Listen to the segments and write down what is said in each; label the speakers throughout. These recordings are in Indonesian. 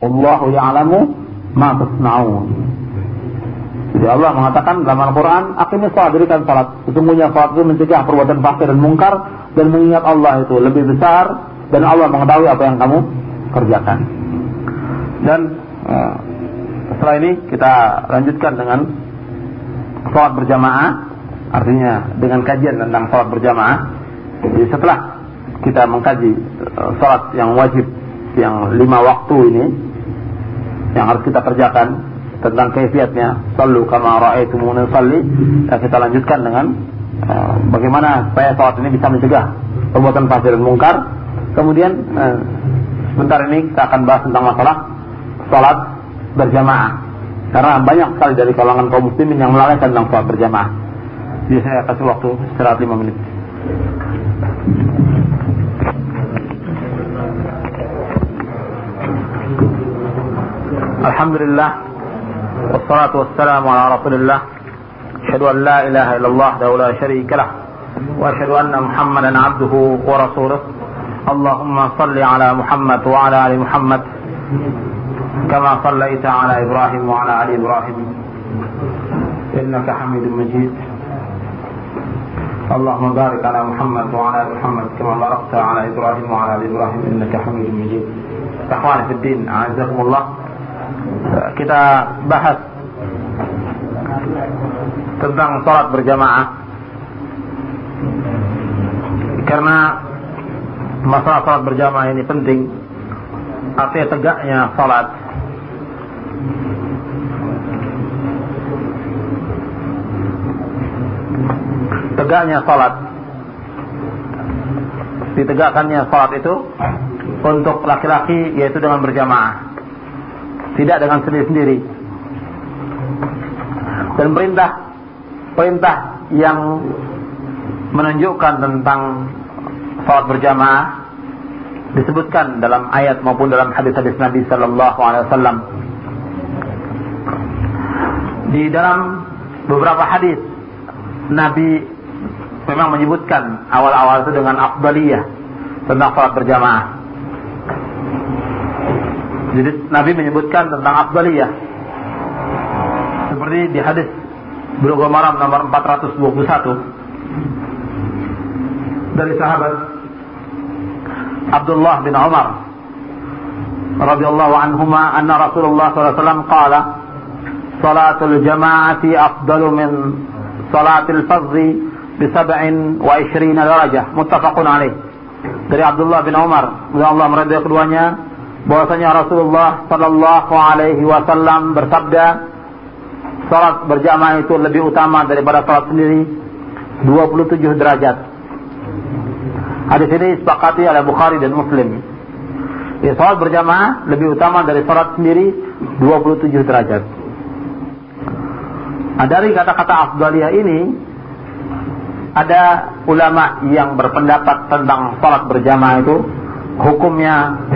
Speaker 1: Allahu ya'lamu ma tasna'un. Jadi Allah mengatakan dalam Al-Quran, akhirnya salat, dirikan salat. Sesungguhnya salat itu mencegah perbuatan fasik dan mungkar dan mengingat Allah itu lebih besar dan Allah mengetahui apa yang kamu kerjakan. Dan uh, setelah ini kita lanjutkan dengan salat berjamaah, artinya dengan kajian tentang salat berjamaah. Jadi setelah kita mengkaji uh, salat yang wajib yang lima waktu ini yang harus kita kerjakan tentang kaifiatnya. Sallu kama ra'aitumuni salli ya, kita lanjutkan dengan uh, bagaimana supaya salat ini bisa mencegah perbuatan fasik dan mungkar. Kemudian uh, sebentar ini kita akan bahas tentang masalah salat berjamaah. Karena banyak sekali dari kalangan kaum muslimin yang melalaikan tentang salat berjamaah. Jadi saya kasih waktu istirahat 5 menit Alhamdulillah. والصلاة والسلام على رسول الله أشهد أن لا إله إلا الله وحده لا شريك له وأشهد أن محمدا عبده ورسوله اللهم صل على محمد وعلى آل محمد كما صليت على إبراهيم وعلى آل إبراهيم إنك حميد مجيد اللهم بارك على محمد وعلى آل محمد كما باركت على إبراهيم وعلى آل إبراهيم إنك حميد مجيد إخواني في الدين أعزكم الله kita bahas tentang sholat berjamaah. Karena masalah sholat berjamaah ini penting artinya tegaknya sholat tegaknya sholat ditegakkannya sholat itu untuk laki-laki yaitu dengan berjamaah tidak dengan sendiri-sendiri. Dan perintah perintah yang menunjukkan tentang salat berjamaah disebutkan dalam ayat maupun dalam hadis-hadis Nabi Sallallahu Alaihi Wasallam. Di dalam beberapa hadis Nabi memang menyebutkan awal-awal itu dengan afdaliyah tentang salat berjamaah. Jadi Nabi menyebutkan tentang afdaliyah. Seperti di hadis Bulughul Maram nomor 421 dari sahabat Abdullah bin Umar radhiyallahu anhuma anna Rasulullah sallallahu alaihi wasallam qala salatul jama'ati afdalu min salatil fardhi bi 27 darajah. Muttafaqun alaih dari Abdullah bin Umar Allah meridai keduanya bahwasanya Rasulullah Shallallahu Alaihi Wasallam bersabda, salat berjamaah itu lebih utama daripada salat sendiri 27 derajat. Hadis ini disepakati oleh Bukhari dan Muslim. Ya, salat berjamaah lebih utama dari salat sendiri 27 derajat. Nah, dari kata-kata afdaliyah ini ada ulama yang berpendapat tentang salat berjamaah itu hukumnya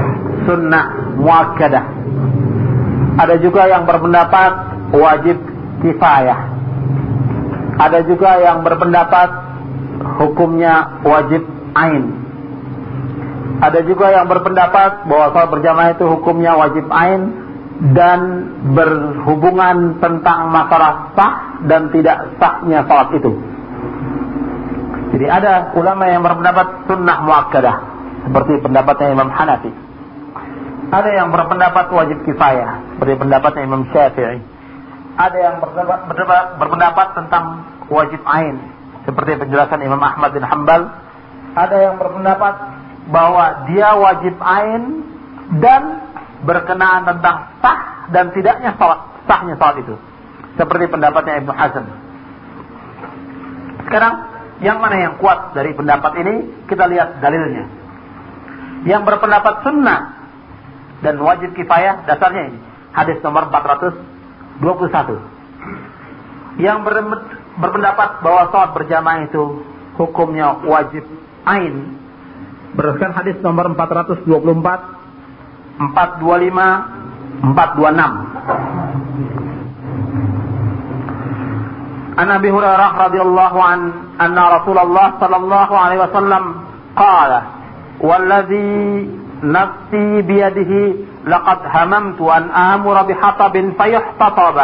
Speaker 1: sunnah muakkadah. Ada juga yang berpendapat wajib kifayah. Ada juga yang berpendapat hukumnya wajib ain. Ada juga yang berpendapat bahwa salat berjamaah itu hukumnya wajib ain dan berhubungan tentang masalah sah dan tidak sahnya salat itu. Jadi ada ulama yang berpendapat sunnah muakkadah seperti pendapatnya Imam Hanafi. Ada yang berpendapat wajib kifayah, seperti pendapatnya Imam Syafi'i. Ada yang berpendapat, berpendapat, berpendapat tentang wajib ain, seperti penjelasan Imam Ahmad bin Hambal. Ada yang berpendapat bahwa dia wajib ain dan berkenaan tentang sah dan tidaknya salat, sahnya salat itu. Seperti pendapatnya Ibnu Hazm. Sekarang yang mana yang kuat dari pendapat ini kita lihat dalilnya. Yang berpendapat sunnah dan wajib kifayah dasarnya ini. Hadis nomor 421. Yang ber, berpendapat bahwa sholat berjamaah itu hukumnya wajib ain berdasarkan hadis nomor 424, 425, 426. An Abi Hurairah radhiyallahu an anna Rasulullah sallallahu alaihi wasallam qala والذي نفسي بيده لقد هممت أن آمر بحطب فيحتطب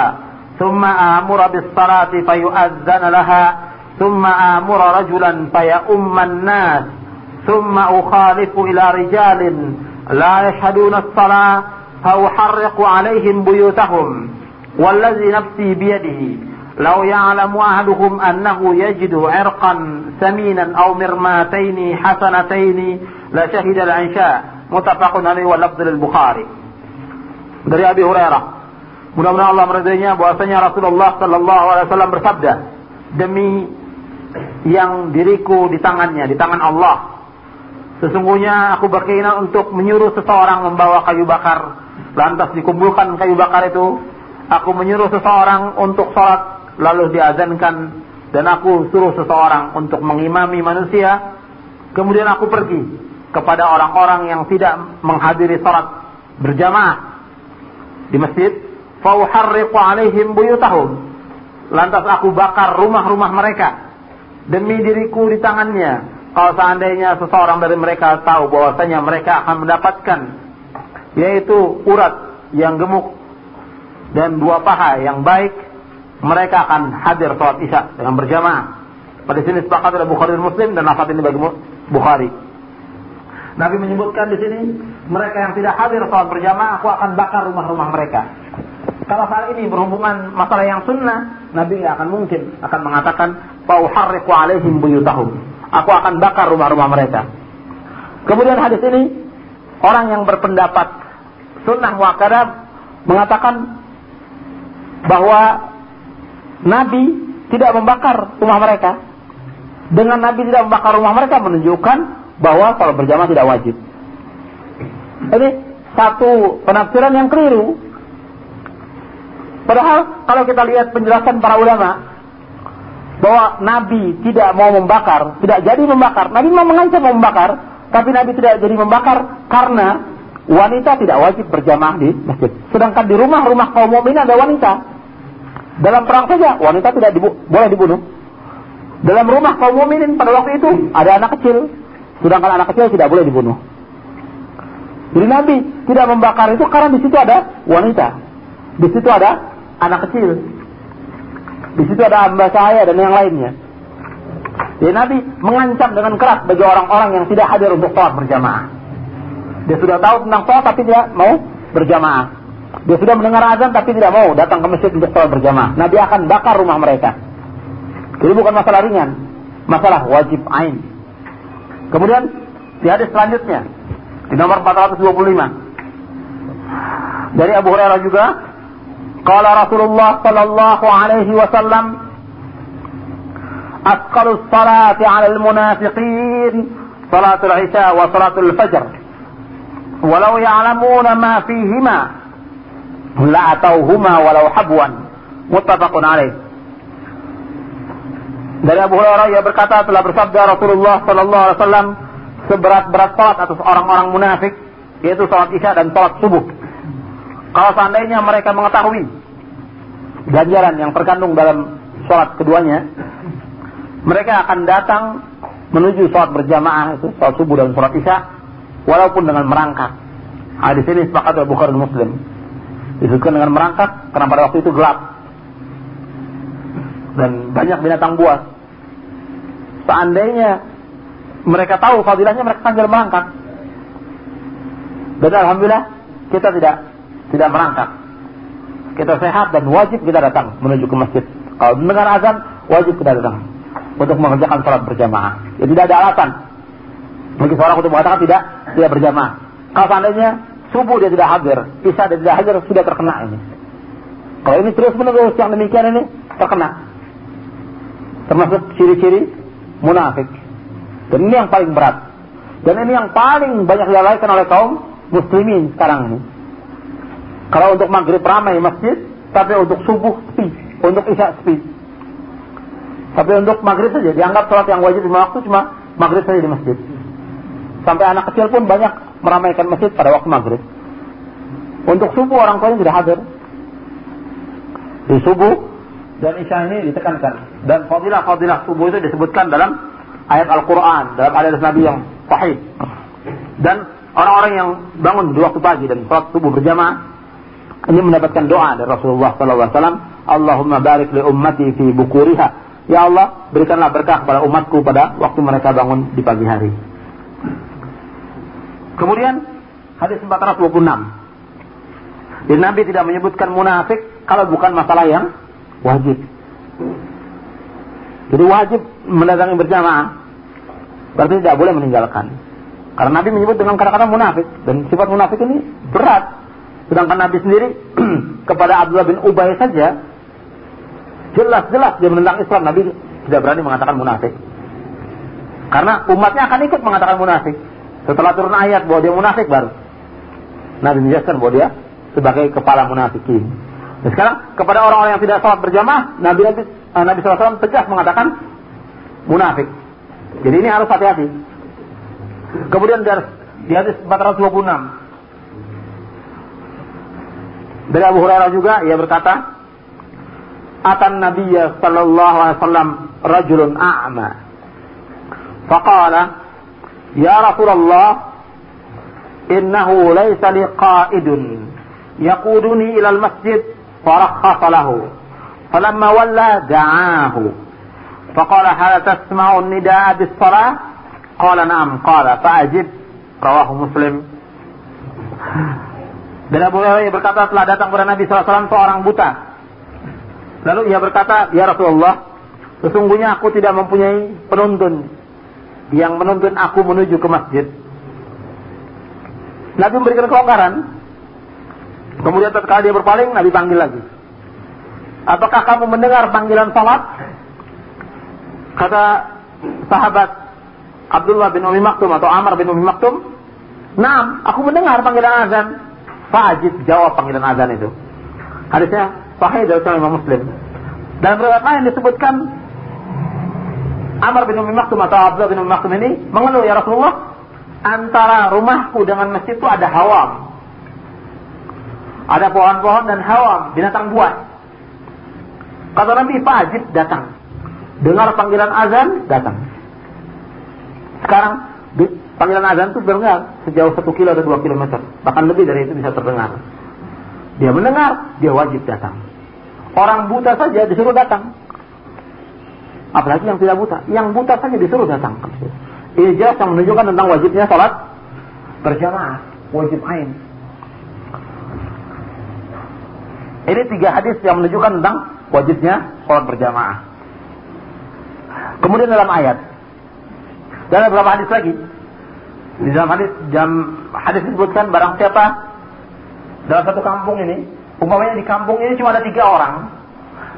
Speaker 1: ثم آمر بالصلاة فيؤذن لها ثم آمر رجلا فيؤم الناس ثم أخالف إلى رجال لا يشهدون الصلاة فأحرق عليهم بيوتهم. والذي نفسي بيده لو يعلم أحدهم أنه يجد عرقا سمينا أو مرماتين حسنتين la syahida al-ansya muttafaqun alaihi wa al-Bukhari. Dari Abi Hurairah. Mudah-mudahan Allah meridainya bahwasanya Rasulullah sallallahu alaihi wasallam bersabda, demi yang diriku di tangannya, di tangan Allah. Sesungguhnya aku berkeinginan untuk menyuruh seseorang membawa kayu bakar, lantas dikumpulkan kayu bakar itu. Aku menyuruh seseorang untuk sholat, lalu diazankan, dan aku suruh seseorang untuk mengimami manusia. Kemudian aku pergi, kepada orang-orang yang tidak menghadiri salat berjamaah di masjid fauharriqu alaihim buyutahum lantas aku bakar rumah-rumah mereka demi diriku di tangannya kalau seandainya seseorang dari mereka tahu bahwasanya mereka akan mendapatkan yaitu urat yang gemuk dan dua paha yang baik mereka akan hadir sholat isya dengan berjamaah. Pada sini sepakat oleh Bukhari dan Muslim dan lafaz ini bagi Bukhari. Nabi menyebutkan di sini mereka yang tidak hadir sholat berjamaah aku akan bakar rumah-rumah mereka. Kalau hal ini berhubungan masalah yang sunnah, Nabi tidak akan mungkin akan mengatakan fauharriqu alaihim buyutahum. Aku akan bakar rumah-rumah mereka. Kemudian hadis ini orang yang berpendapat sunnah muakkadah mengatakan bahwa Nabi tidak membakar rumah mereka. Dengan Nabi tidak membakar rumah mereka menunjukkan bahwa kalau berjamaah tidak wajib. Ini satu penafsiran yang keliru. Padahal kalau kita lihat penjelasan para ulama bahwa Nabi tidak mau membakar, tidak jadi membakar. Nabi mau mengancam mau membakar, tapi Nabi tidak jadi membakar karena wanita tidak wajib berjamaah di masjid. Sedangkan di rumah-rumah kaum mukminin ada wanita. Dalam perang saja wanita tidak dibu boleh dibunuh. Dalam rumah kaum mukminin pada waktu itu ada anak kecil, sedangkan anak kecil tidak boleh dibunuh. Jadi Nabi tidak membakar itu karena di situ ada wanita, di situ ada anak kecil, di situ ada hamba saya dan yang lainnya. Jadi Nabi mengancam dengan keras bagi orang-orang yang tidak hadir untuk sholat berjamaah. Dia sudah tahu tentang sholat tapi tidak mau berjamaah. Dia sudah mendengar azan tapi tidak mau datang ke masjid untuk sholat berjamaah. Nabi akan bakar rumah mereka. Jadi bukan masalah ringan, masalah wajib ain. Kemudian di hadis selanjutnya di nomor 425 dari Abu Hurairah juga Qala Rasulullah sallallahu alaihi wasallam Asqalus salati 'ala al-munafiqin salatul isya wa salatul fajr. Walau ya'lamuna ma fihima la huma walau habwan. Muttafaqun alaih dari Abu Hurairah ia berkata telah bersabda Rasulullah sallallahu alaihi wasallam seberat-berat salat atas orang-orang munafik yaitu salat Isya dan salat subuh. Kalau seandainya mereka mengetahui ganjaran yang terkandung dalam salat keduanya mereka akan datang menuju salat berjamaah itu salat subuh dan salat Isya walaupun dengan merangkak. Hadis ini sepakat Bukhari Muslim. Disebutkan dengan merangkak karena pada waktu itu gelap dan banyak binatang buas. Seandainya mereka tahu fadilahnya mereka sambil merangkak. Dan alhamdulillah kita tidak tidak merangkak. Kita sehat dan wajib kita datang menuju ke masjid. Kalau mendengar azan wajib kita datang untuk mengerjakan sholat berjamaah. Ya tidak ada alasan bagi seorang untuk mengatakan tidak tidak berjamaah. Kalau seandainya subuh dia tidak hadir, isya dia tidak hadir, sudah terkena ini. Kalau ini terus menerus yang demikian ini terkena. Termasuk ciri-ciri munafik. Dan ini yang paling berat. Dan ini yang paling banyak dilalaikan oleh kaum muslimin sekarang ini. Kalau untuk maghrib ramai masjid, tapi untuk subuh sepi, untuk isya sepi. Tapi untuk maghrib saja dianggap sholat yang wajib lima waktu cuma maghrib saja di masjid. Sampai anak kecil pun banyak meramaikan masjid pada waktu maghrib. Untuk subuh orang tuanya tidak hadir. Di subuh dan isya ini ditekankan. Dan fadilah-fadilah subuh itu disebutkan dalam ayat Al-Quran, dalam ayat Nabi yang sahih. Dan orang-orang yang bangun di waktu pagi dan sholat subuh berjamaah ini mendapatkan doa dari Rasulullah SAW. Allahumma barik li ummati fi bukuriha. Ya Allah, berikanlah berkah kepada umatku pada waktu mereka bangun di pagi hari. Kemudian hadis 426. Jadi Nabi tidak menyebutkan munafik kalau bukan masalah yang wajib. Jadi wajib mendatangi berjamaah. Berarti tidak boleh meninggalkan. Karena Nabi menyebut dengan kata-kata munafik dan sifat munafik ini berat. Sedangkan Nabi sendiri kepada Abdullah bin Ubay saja jelas-jelas dia menentang Islam. Nabi tidak berani mengatakan munafik. Karena umatnya akan ikut mengatakan munafik. Setelah turun ayat bahwa dia munafik baru. Nabi menjelaskan bahwa dia sebagai kepala munafikin. Dan sekarang kepada orang-orang yang tidak sholat berjamaah, Nabi Nabi, eh, Nabi SAW tegas mengatakan munafik. Jadi ini harus hati-hati. Kemudian dari di hadis 426 dari Abu Hurairah juga ia berkata, "Atan Nabiya sallallahu alaihi wasallam rajulun a'ma." Faqala, "Ya Rasulullah, innahu laysa li qa'idun yaquduni ila al-masjid farakhasa lahu." فلما ولى دعاه فقال هل تسمع النداء بالصلاة قال نعم قال فأجب رواه مسلم dan Abu Hurairah berkata telah datang kepada Nabi SAW seorang buta. Lalu ia berkata, Ya Rasulullah, sesungguhnya aku tidak mempunyai penuntun yang menuntun aku menuju ke masjid. Nabi memberikan kelonggaran. Kemudian tatkala dia berpaling, Nabi panggil lagi. Apakah kamu mendengar panggilan salat? Kata sahabat Abdullah bin Umi Maktum atau Amr bin Umi Maktum, Nah, aku mendengar panggilan azan. Fajib jawab panggilan azan itu. Hadisnya sahih dari Imam Muslim. Dan riwayat lain disebutkan Amr bin Umi Maktum atau Abdullah bin Umi Maktum ini mengeluh ya Rasulullah antara rumahku dengan masjid itu ada hawam. Ada pohon-pohon dan hawam, binatang buas. Kata Nabi, Fajib datang. Dengar panggilan azan, datang. Sekarang Panggilan azan itu terdengar sejauh satu kilo atau dua kilometer. Bahkan lebih dari itu bisa terdengar. Dia mendengar, dia wajib datang. Orang buta saja disuruh datang. Apalagi yang tidak buta. Yang buta saja disuruh datang. Ini jelas yang menunjukkan tentang wajibnya sholat berjamaah. Wajib ain. Ini tiga hadis yang menunjukkan tentang wajibnya sholat berjamaah. Kemudian dalam ayat. Dan beberapa hadis lagi di dalam hadis jam hadis disebutkan barang siapa dalam satu kampung ini, umpamanya di kampung ini cuma ada tiga orang,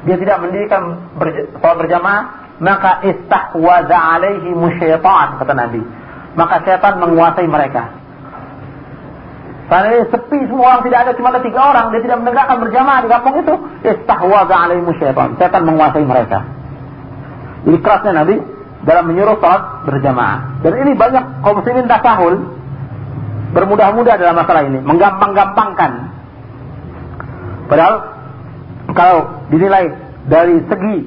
Speaker 1: dia tidak mendirikan sholat berjamaah, maka istahwaza alaihi musyaitan kata Nabi. Maka setan menguasai mereka. Karena sepi semua orang tidak ada cuma ada tiga orang, dia tidak menegakkan berjamaah di kampung itu, istahwaza alaihi musyaitan. Setan menguasai mereka. Jadi kerasnya Nabi dalam menyuruh sholat berjamaah. Dan ini banyak kaum muslimin tasahul bermudah-mudah dalam masalah ini, menggampang-gampangkan. Padahal kalau dinilai dari segi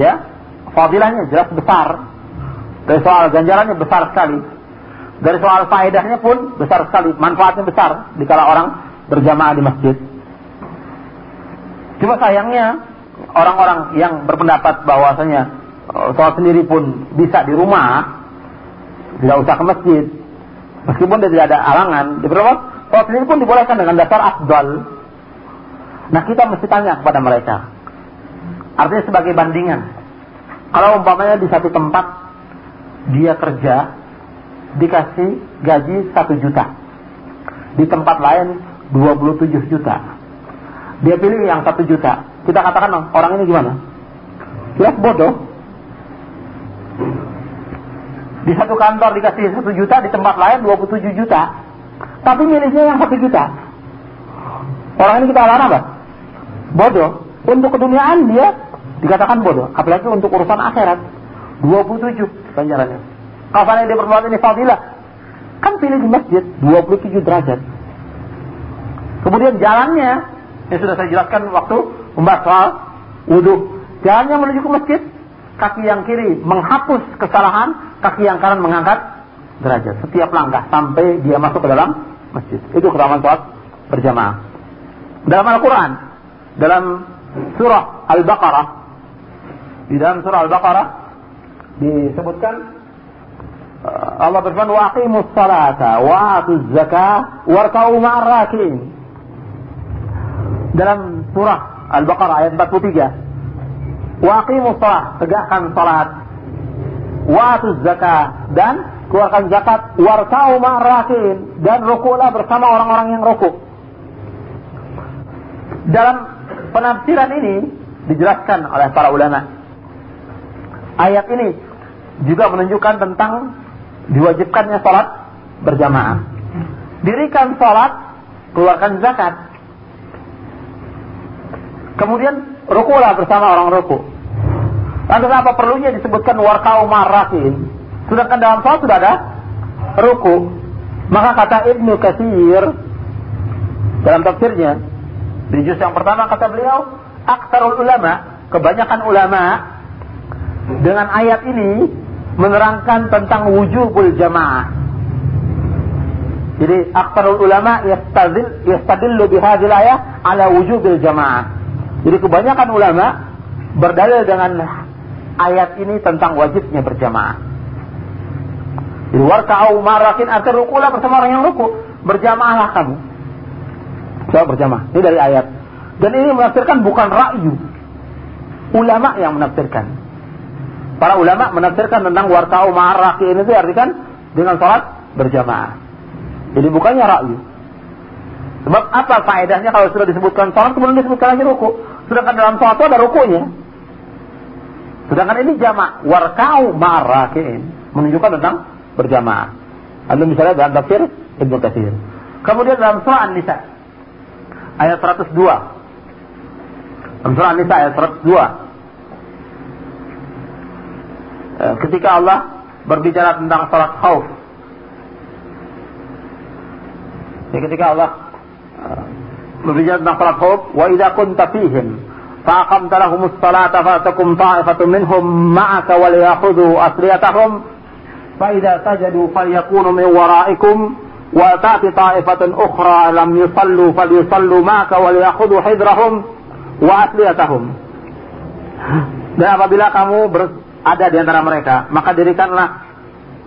Speaker 1: ya fadilahnya jelas besar, dari soal ganjarannya besar sekali, dari soal faedahnya pun besar sekali, manfaatnya besar dikala orang berjamaah di masjid. Cuma sayangnya orang-orang yang berpendapat bahwasanya Eh, sholat sendiri pun bisa di rumah, tidak usah ke masjid. Meskipun dia tidak ada alangan, di sholat sendiri pun dibolehkan dengan dasar afdal. Nah kita mesti tanya kepada mereka. Artinya sebagai bandingan. Kalau umpamanya di satu tempat dia kerja dikasih gaji satu juta. Di tempat lain 27 juta. Dia pilih yang satu juta. Kita katakan orang ini gimana? Ya bodoh. Di satu kantor dikasih satu juta, di tempat lain 27 juta. Tapi miliknya yang satu juta. Orang ini kita larang apa? Bodoh. Untuk keduniaan dia dikatakan bodoh. Apalagi untuk urusan akhirat. 27 ganjarannya. Kalau dia berbuat ini fadilah. Kan pilih di masjid 27 derajat. Kemudian jalannya, yang sudah saya jelaskan waktu membahas soal wudhu. Jalannya menuju ke masjid, kaki yang kiri menghapus kesalahan, kaki yang kanan mengangkat derajat setiap langkah sampai dia masuk ke dalam masjid. Itu keutamaan sholat berjamaah. Dalam Al-Quran, dalam surah Al-Baqarah, di dalam surah Al-Baqarah disebutkan Allah berfirman wa aqimus salata wa atuz zakah. Dalam surah Al-Baqarah ayat 43. Wa aqimus salat, tegakkan salat. Wa atuz zakah dan keluarkan zakat warkau ma'rakin dan rukulah bersama orang-orang yang rukuk. Dalam penafsiran ini dijelaskan oleh para ulama. Ayat ini juga menunjukkan tentang diwajibkannya sholat berjamaah. Dirikan sholat, keluarkan zakat. Kemudian rukulah bersama orang rukuk. Lantas apa perlunya disebutkan warkau marakin? Sedangkan dalam sholat sudah ada ruku. Maka kata Ibnu Katsir dalam tafsirnya di juz yang pertama kata beliau, aksarul ulama, kebanyakan ulama dengan ayat ini menerangkan tentang wujubul jamaah. Jadi aksarul ulama yastadil yastadillu bihadhil ayat ala wujubil jamaah. Jadi kebanyakan ulama berdalil dengan ayat ini tentang wajibnya berjamaah. Luar kau marakin artinya rukulah bersama orang yang ruku. Berjamaahlah kamu. Coba berjamaah. Ini dari ayat. Dan ini menafsirkan bukan rakyu. Ulama yang menafsirkan. Para ulama menafsirkan tentang warkau ma'arakin itu artikan dengan sholat berjamaah. Jadi bukannya rakyu. Sebab apa faedahnya kalau sudah disebutkan sholat kemudian disebutkan lagi ruku. Sedangkan dalam sholat itu ada rukunya. Sedangkan ini jamak warkau ma'arakin menunjukkan tentang berjamaah. Anda misalnya dalam tafsir Ibnu Katsir. Kemudian dalam surah An-Nisa ayat 102. Dalam surah An-Nisa ayat 102. Eh, ketika Allah berbicara tentang salat khauf. Ya, ketika Allah eh, berbicara tentang salat khauf, wa idza kunta fihim faqamta lahumus salata fa takum ta'ifatun minhum ma'aka wa liyakhudhu asriyatahum fa idza sajadu falyakunu min wara'ikum wa ta'ti ta'ifatun ukhra lam yusallu falyusallu ma'aka wa liyakhudhu hidrahum wa asriyatahum Dan apabila kamu ber, ada di antara mereka maka dirikanlah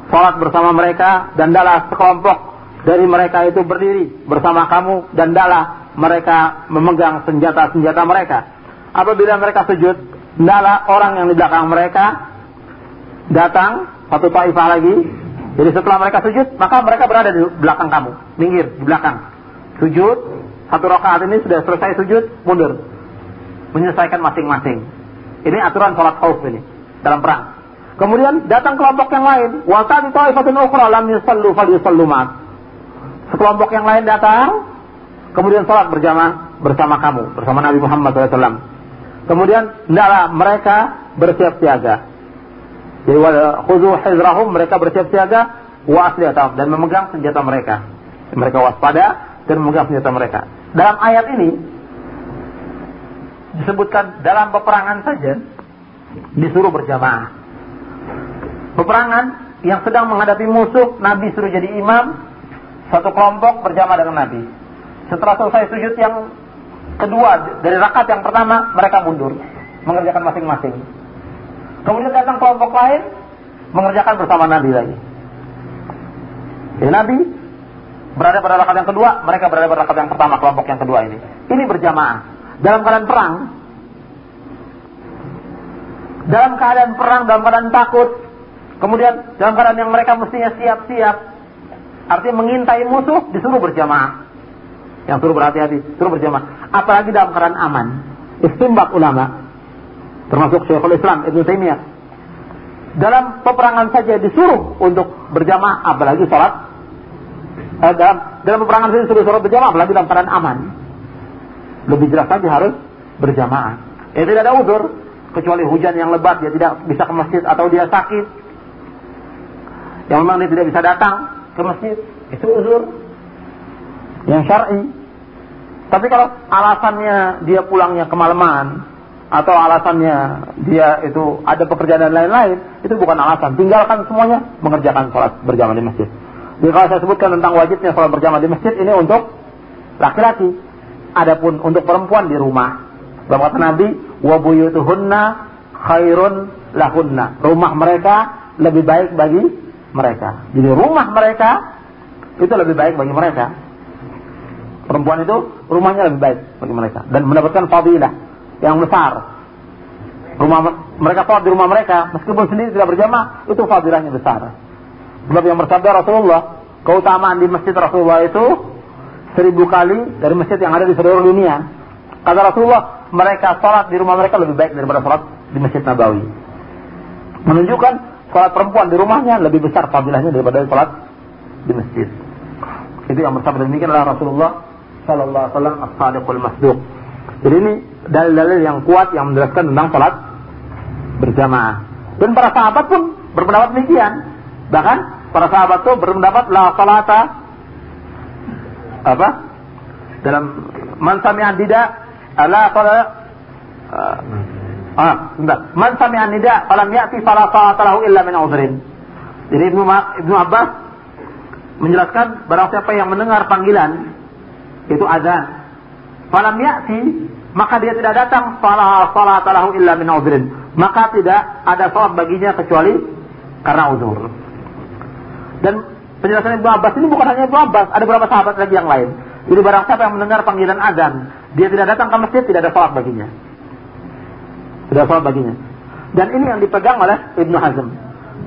Speaker 1: sholat bersama mereka dan dalah sekelompok dari mereka itu berdiri bersama kamu dan dalah mereka memegang senjata-senjata mereka apabila mereka sujud dalah orang yang di belakang mereka datang satu taifah lagi. Jadi setelah mereka sujud, maka mereka berada di belakang kamu, minggir di belakang. Sujud, satu rakaat ini sudah selesai sujud, mundur. Menyelesaikan masing-masing. Ini aturan sholat khauf ini dalam perang. Kemudian datang kelompok yang lain, wa tadi taifatun ukhra lam yusallu Sekelompok yang lain datang, kemudian sholat berjamaah bersama kamu, bersama Nabi Muhammad SAW. Kemudian, hendaklah mereka bersiap siaga. Jadi khudu hizrahum mereka bersiap siaga wa dan memegang senjata mereka. Mereka waspada dan memegang senjata mereka. Dalam ayat ini disebutkan dalam peperangan saja disuruh berjamaah. Peperangan yang sedang menghadapi musuh, Nabi suruh jadi imam, satu kelompok berjamaah dengan Nabi. Setelah selesai sujud yang kedua dari rakaat yang pertama, mereka mundur mengerjakan masing-masing. Kemudian datang kelompok lain mengerjakan bersama Nabi lagi. Jadi Nabi berada pada rakaat yang kedua, mereka berada pada rakaat yang pertama kelompok yang kedua ini. Ini berjamaah dalam keadaan perang. Dalam keadaan perang, dalam keadaan takut. Kemudian dalam keadaan yang mereka mestinya siap-siap. Artinya mengintai musuh disuruh berjamaah. Yang suruh berhati-hati, suruh berjamaah. Apalagi dalam keadaan aman. Istimbat ulama termasuk Syekhul Islam Ibnu Taimiyah. Dalam peperangan saja disuruh untuk berjamaah, apalagi sholat. Eh, dalam, dalam peperangan saja disuruh sholat berjamaah, apalagi dalam keadaan aman. Lebih jelas lagi harus berjamaah. Ya tidak ada uzur, kecuali hujan yang lebat, dia tidak bisa ke masjid atau dia sakit. Yang memang dia tidak bisa datang ke masjid, itu uzur yang syar'i. Tapi kalau alasannya dia pulangnya kemalaman, atau alasannya dia itu ada pekerjaan dan lain-lain, itu bukan alasan. Tinggalkan semuanya mengerjakan sholat berjamaah di masjid. Jadi kalau saya sebutkan tentang wajibnya sholat berjamaah di masjid ini untuk laki-laki. Adapun untuk perempuan di rumah. Dalam kata Nabi, wa buyutuhunna khairun lahunna. Rumah mereka lebih baik bagi mereka. Jadi rumah mereka itu lebih baik bagi mereka. Perempuan itu rumahnya lebih baik bagi mereka dan mendapatkan fadilah yang besar. Rumah mereka sholat di rumah mereka meskipun sendiri tidak berjamaah itu fadilahnya besar. Sebab yang bersabda Rasulullah, keutamaan di masjid Rasulullah itu seribu kali dari masjid yang ada di seluruh dunia. Kata Rasulullah, mereka sholat di rumah mereka lebih baik daripada sholat di masjid Nabawi. Menunjukkan sholat perempuan di rumahnya lebih besar fadilahnya daripada sholat di masjid. Itu yang bersabda demikian adalah Rasulullah Sallallahu Alaihi Wasallam as-sadiqul masduq. Jadi ini dalil-dalil yang kuat yang menjelaskan tentang salat berjamaah. Dan para sahabat pun berpendapat demikian. Bahkan para sahabat itu berpendapat la salata apa? Dalam man sami'a nida la salat uh, ah, enggak. Man sami'a nida falam ya'ti fala salata lahu illa min udhrin. Jadi Ibnu Ibnu Abbas menjelaskan barang siapa yang mendengar panggilan itu azan. Falam ya'ti maka dia tidak datang. Fala salata lahu illa min udhrin maka tidak ada salat baginya kecuali karena uzur. Dan penjelasan Ibnu Abbas ini bukan hanya Ibnu Abbas ada beberapa sahabat lagi yang lain jadi barang siapa yang mendengar panggilan azan dia tidak datang ke masjid tidak ada salat baginya. Tidak ada salat baginya. Dan ini yang dipegang oleh Ibnu Hazm.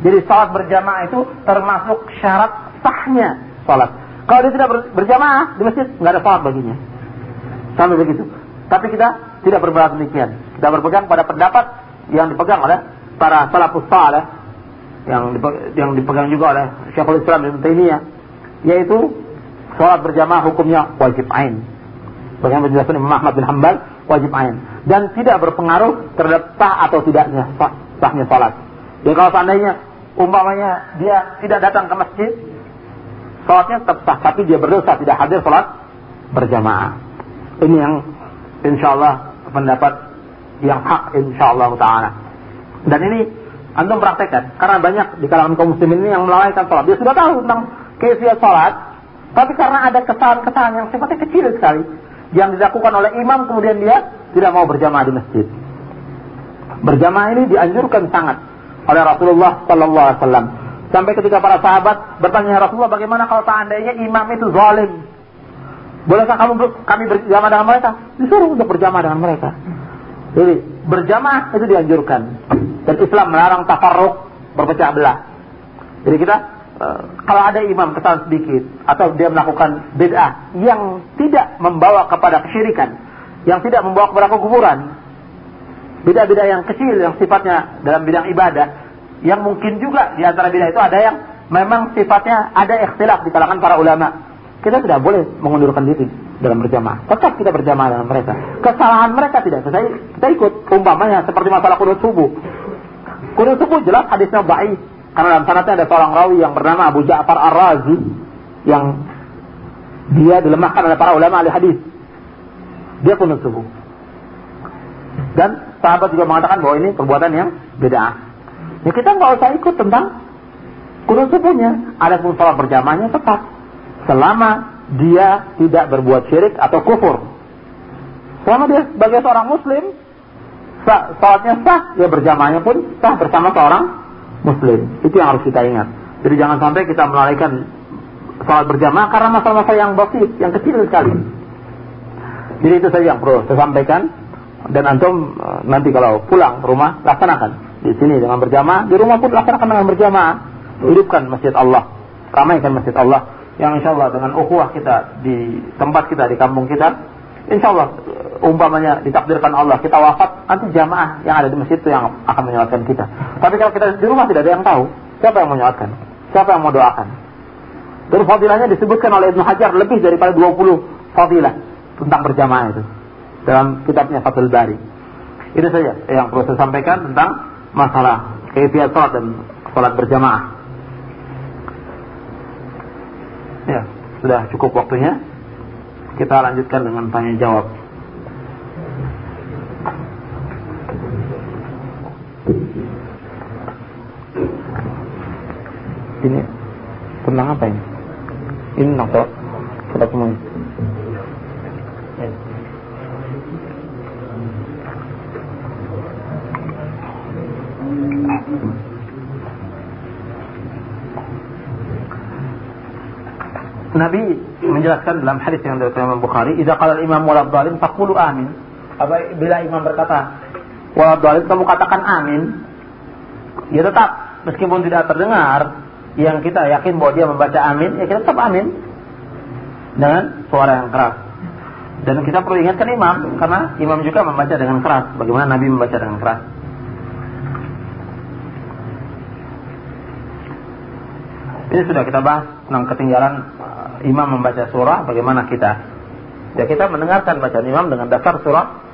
Speaker 1: Jadi salat berjamaah itu termasuk syarat sahnya salat. Kalau dia tidak berjamaah di masjid nggak ada salat baginya. Sampai begitu. Tapi kita tidak berpendapat demikian. Kita berpegang pada pendapat yang dipegang oleh para salafus saleh yang dipegang juga oleh Syekhul Islam Ibnu Taimiyah yaitu sholat berjamaah hukumnya wajib ain. Bagaimana penjelasan Imam Ahmad bin Hambal wajib ain dan tidak berpengaruh terhadap sah atau tidaknya sah, sahnya sholat. Jadi kalau seandainya umpamanya dia tidak datang ke masjid, sholatnya tetap sah, tapi dia berdosa tidak hadir sholat berjamaah. Ini yang insya Allah pendapat yang hak insya Allah taala. Dan ini antum praktekkan karena banyak di kalangan kaum muslimin ini yang melalaikan sholat. Dia sudah tahu tentang kefiat sholat, tapi karena ada kesalahan-kesalahan yang sifatnya kecil sekali yang dilakukan oleh imam kemudian dia tidak mau berjamaah di masjid. Berjamaah ini dianjurkan sangat oleh Rasulullah Sallallahu Alaihi Wasallam. Sampai ketika para sahabat bertanya Rasulullah bagaimana kalau seandainya imam itu zalim, Bolehkah kamu kami berjamaah dengan mereka? Disuruh untuk berjamaah dengan mereka. Jadi berjamaah itu dianjurkan. Dan Islam melarang tafarruk berpecah belah. Jadi kita kalau ada imam kesalahan sedikit atau dia melakukan bid'ah yang tidak membawa kepada kesyirikan, yang tidak membawa kepada kekufuran, bid'ah-bid'ah yang kecil yang sifatnya dalam bidang ibadah, yang mungkin juga di antara bid'ah itu ada yang memang sifatnya ada ikhtilaf di kalangan para ulama kita tidak boleh mengundurkan diri dalam berjamaah. Tetap kita berjamaah dengan mereka. Kesalahan mereka tidak selesai, kita ikut. Umpamanya seperti masalah kunut subuh. Kunut subuh jelas hadisnya baik. Karena dalam sanatnya ada seorang rawi yang bernama Abu Ja'far Ar-Razi yang dia dilemahkan oleh para ulama ahli hadis. Dia kunut subuh. Dan sahabat juga mengatakan bahwa ini perbuatan yang beda. Ya kita nggak usah ikut tentang kunut subuhnya. Ada pun sholat berjamaahnya tetap selama dia tidak berbuat syirik atau kufur. Selama dia sebagai seorang muslim, sah, salatnya sah, dia berjamaahnya pun sah bersama seorang muslim. Itu yang harus kita ingat. Jadi jangan sampai kita melalaikan salat berjamaah karena masalah-masalah yang basit, yang kecil sekali. Jadi itu saja yang perlu saya sampaikan. Dan antum eh, nanti kalau pulang rumah, laksanakan. Di sini dengan berjamaah, di rumah pun laksanakan dengan berjamaah. Hidupkan masjid Allah. Ramaikan masjid Allah yang insya Allah dengan ukhuwah kita di tempat kita di kampung kita insya Allah umpamanya ditakdirkan Allah kita wafat nanti jamaah yang ada di masjid itu yang akan menyolatkan kita. Tapi kalau kita di rumah tidak ada yang tahu siapa yang menyolatkan siapa yang mau doakan? Dan fadilahnya disebutkan oleh Ibnu Hajar lebih daripada 20 fadilah tentang berjamaah itu. Dalam kitabnya Fathul Bari. Itu saja yang perlu saya sampaikan tentang masalah kaifiat salat dan salat berjamaah. Ya, sudah cukup waktunya. Kita lanjutkan dengan tanya jawab. Ini tentang apa ini? Ini sholat, sholat semuanya. Nabi menjelaskan dalam hadis yang dari Imam Bukhari, "Idza qala al-imam wal dhalim faqulu amin." Apa bila imam berkata wal dhalim kamu katakan amin. Ya tetap meskipun tidak terdengar yang kita yakin bahwa dia membaca amin, ya kita tetap amin dengan suara yang keras. Dan kita perlu ingatkan imam karena imam juga membaca dengan keras. Bagaimana Nabi membaca dengan keras? Ini sudah kita bahas tentang ketinggalan imam membaca surah, bagaimana kita? Ya kita mendengarkan bacaan imam dengan dasar surah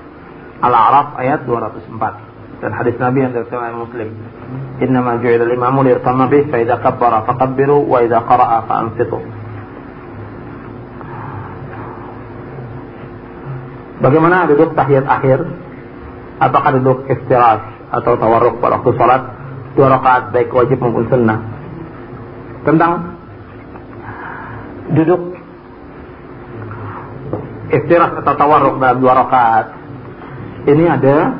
Speaker 1: Al-A'raf ayat 204 dan hadis Nabi yang dari Muslim. Inna ma ju'ila al-imamu liyutama bih fa idza kabbara fakabbiru wa idza qara'a fa ansitu. Bagaimana duduk tahiyat akhir? Apakah duduk istirahat atau tawarruk pada waktu salat dua rakaat baik wajib maupun sunnah? Tentang duduk istirahat atau tawarruk dalam dua rakaat ini ada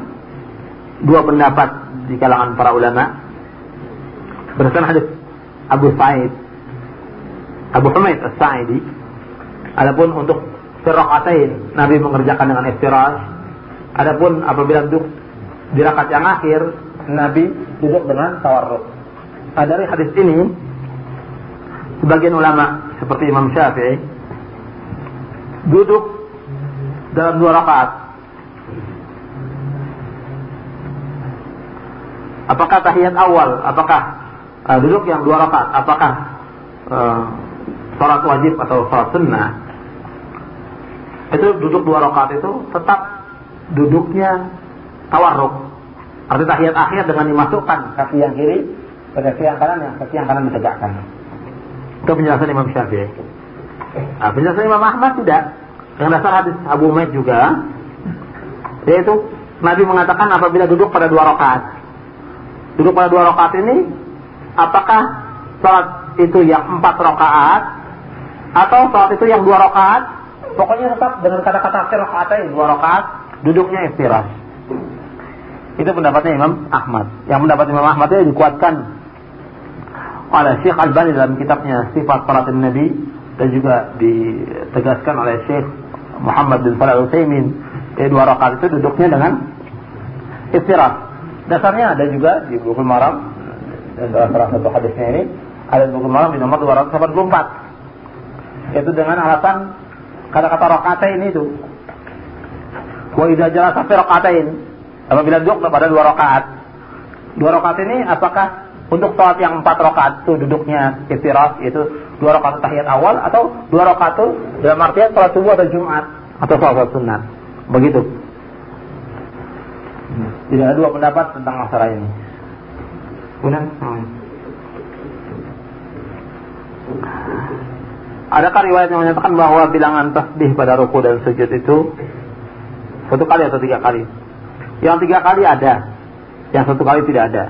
Speaker 1: dua pendapat di kalangan para ulama. Berdasarkan hadis Abu Sa'id Abu Humaid As-Sa'idi. Adapun untuk firaqatain Nabi mengerjakan dengan istirahat adapun apabila duduk di rakaat yang akhir Nabi duduk dengan tawarruk. Nah, dari hadis ini sebagian ulama seperti Imam Syafi'i duduk dalam dua rakaat. Apakah tahiyat awal? Apakah uh, duduk yang dua rakaat? Apakah uh, sholat wajib atau sholat sunnah? Itu duduk dua rakaat itu tetap duduknya tawarruk. Arti tahiyat akhir dengan dimasukkan kaki yang kiri ke kaki yang kanan, yang kaki yang kanan ditegakkan. Itu penjelasan Imam Syafi'i. Nah, penjelasan Imam Ahmad tidak. Dengan dasar hadis Abu Umaid juga, yaitu Nabi mengatakan apabila duduk pada dua rakaat, duduk pada dua rakaat ini, apakah salat itu yang empat rakaat atau salat itu yang dua rakaat? Pokoknya tetap dengan kata-kata akhir rakaat dua rakaat, duduknya istirahat. Itu pendapatnya Imam Ahmad. Yang pendapat Imam Ahmad itu dikuatkan oleh Syekh Al-Bani dalam kitabnya Sifat Salat Nabi dan juga ditegaskan oleh Syekh Muhammad bin Salih Al-Utsaimin eh, dua rakaat itu duduknya dengan istirahat. Dasarnya ada juga di buku Maram. Dan dalam salah satu hadisnya ini ada di buku Maram di nomor 284 yaitu dengan alasan kata-kata rakaat ini itu wa idza jalasa fi rakaatain apabila duduk pada dua rakaat. Dua rakaat ini apakah untuk sholat yang empat rakaat itu duduknya istirahat itu dua rakaat tahiyat awal atau dua rakaat itu dalam artian sholat subuh atau jumat atau sholat sunat begitu tidak ada dua pendapat tentang masalah ini. Kemudian hmm. adakah riwayat yang menyatakan bahwa bilangan tasbih pada ruku dan sujud itu satu kali atau tiga kali? Yang tiga kali ada yang satu kali tidak ada.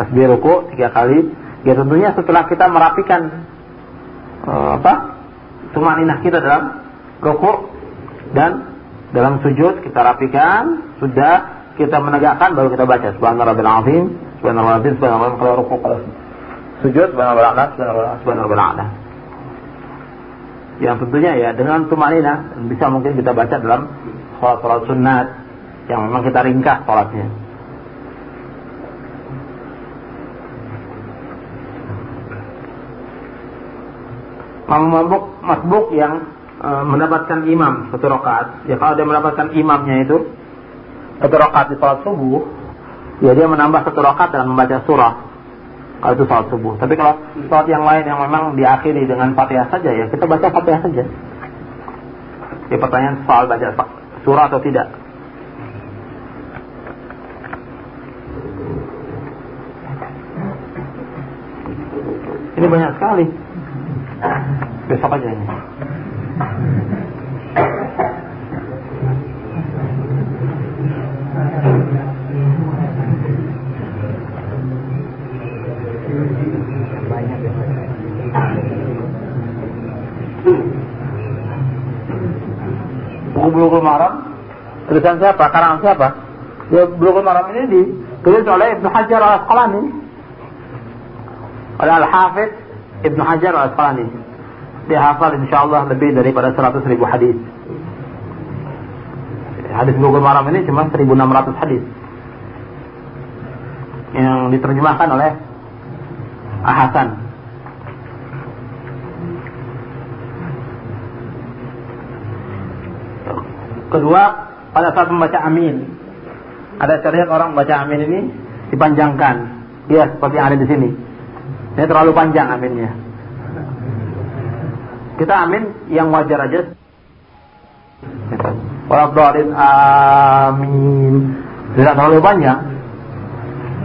Speaker 1: Tasbih ruku tiga kali. Ya tentunya setelah kita merapikan uh, apa tumaninah kita dalam ruku dan dalam sujud kita rapikan sudah kita menegakkan baru kita baca. Subhanallah rabbil azim subhanallah azim subhanallah kalau ruku kalau sujud subhanallah a'la yang tentunya ya dengan tumanina bisa mungkin kita baca dalam sholat-sholat sunat yang memang kita ringkas sholatnya. Mabuk masbuk yang mendapatkan imam satu rakaat. Ya kalau dia mendapatkan imamnya itu satu rakaat di sholat subuh ya dia menambah satu rakaat dan membaca surah. Kalau itu sholat subuh. Tapi kalau sholat yang lain yang memang diakhiri dengan fatihah saja ya kita baca fatihah saja. Ya pertanyaan soal baca surah atau tidak? Ini banyak sekali. Besok aja ini Buku Bulughul Maram tulisan siapa? Karangan siapa? Ya Bulughul Maram ini ditulis oleh Ibnu Hajar Al-Asqalani. Oleh Al-Hafidz Ibnu Hajar Al-Asqalani. Dia hafal insyaallah lebih daripada 100 ribu hadis. Hadis Bulughul Maram ini cuma 1600 hadis. Yang diterjemahkan oleh Ahasan Kedua, pada saat membaca amin. Ada syariat orang membaca amin ini dipanjangkan. Ya, seperti yang ada di sini. Ini terlalu panjang aminnya. Kita amin yang wajar aja. Walabdalin amin. Tidak terlalu panjang.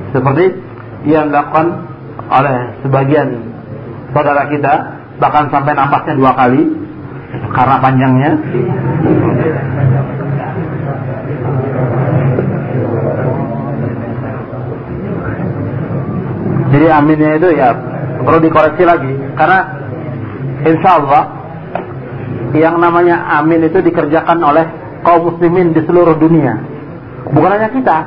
Speaker 1: Seperti yang dilakukan oleh sebagian saudara kita. Bahkan sampai nampaknya dua kali. Karena panjangnya. Jadi aminnya itu ya perlu dikoreksi lagi karena insya Allah yang namanya amin itu dikerjakan oleh kaum muslimin di seluruh dunia. Bukan hanya kita.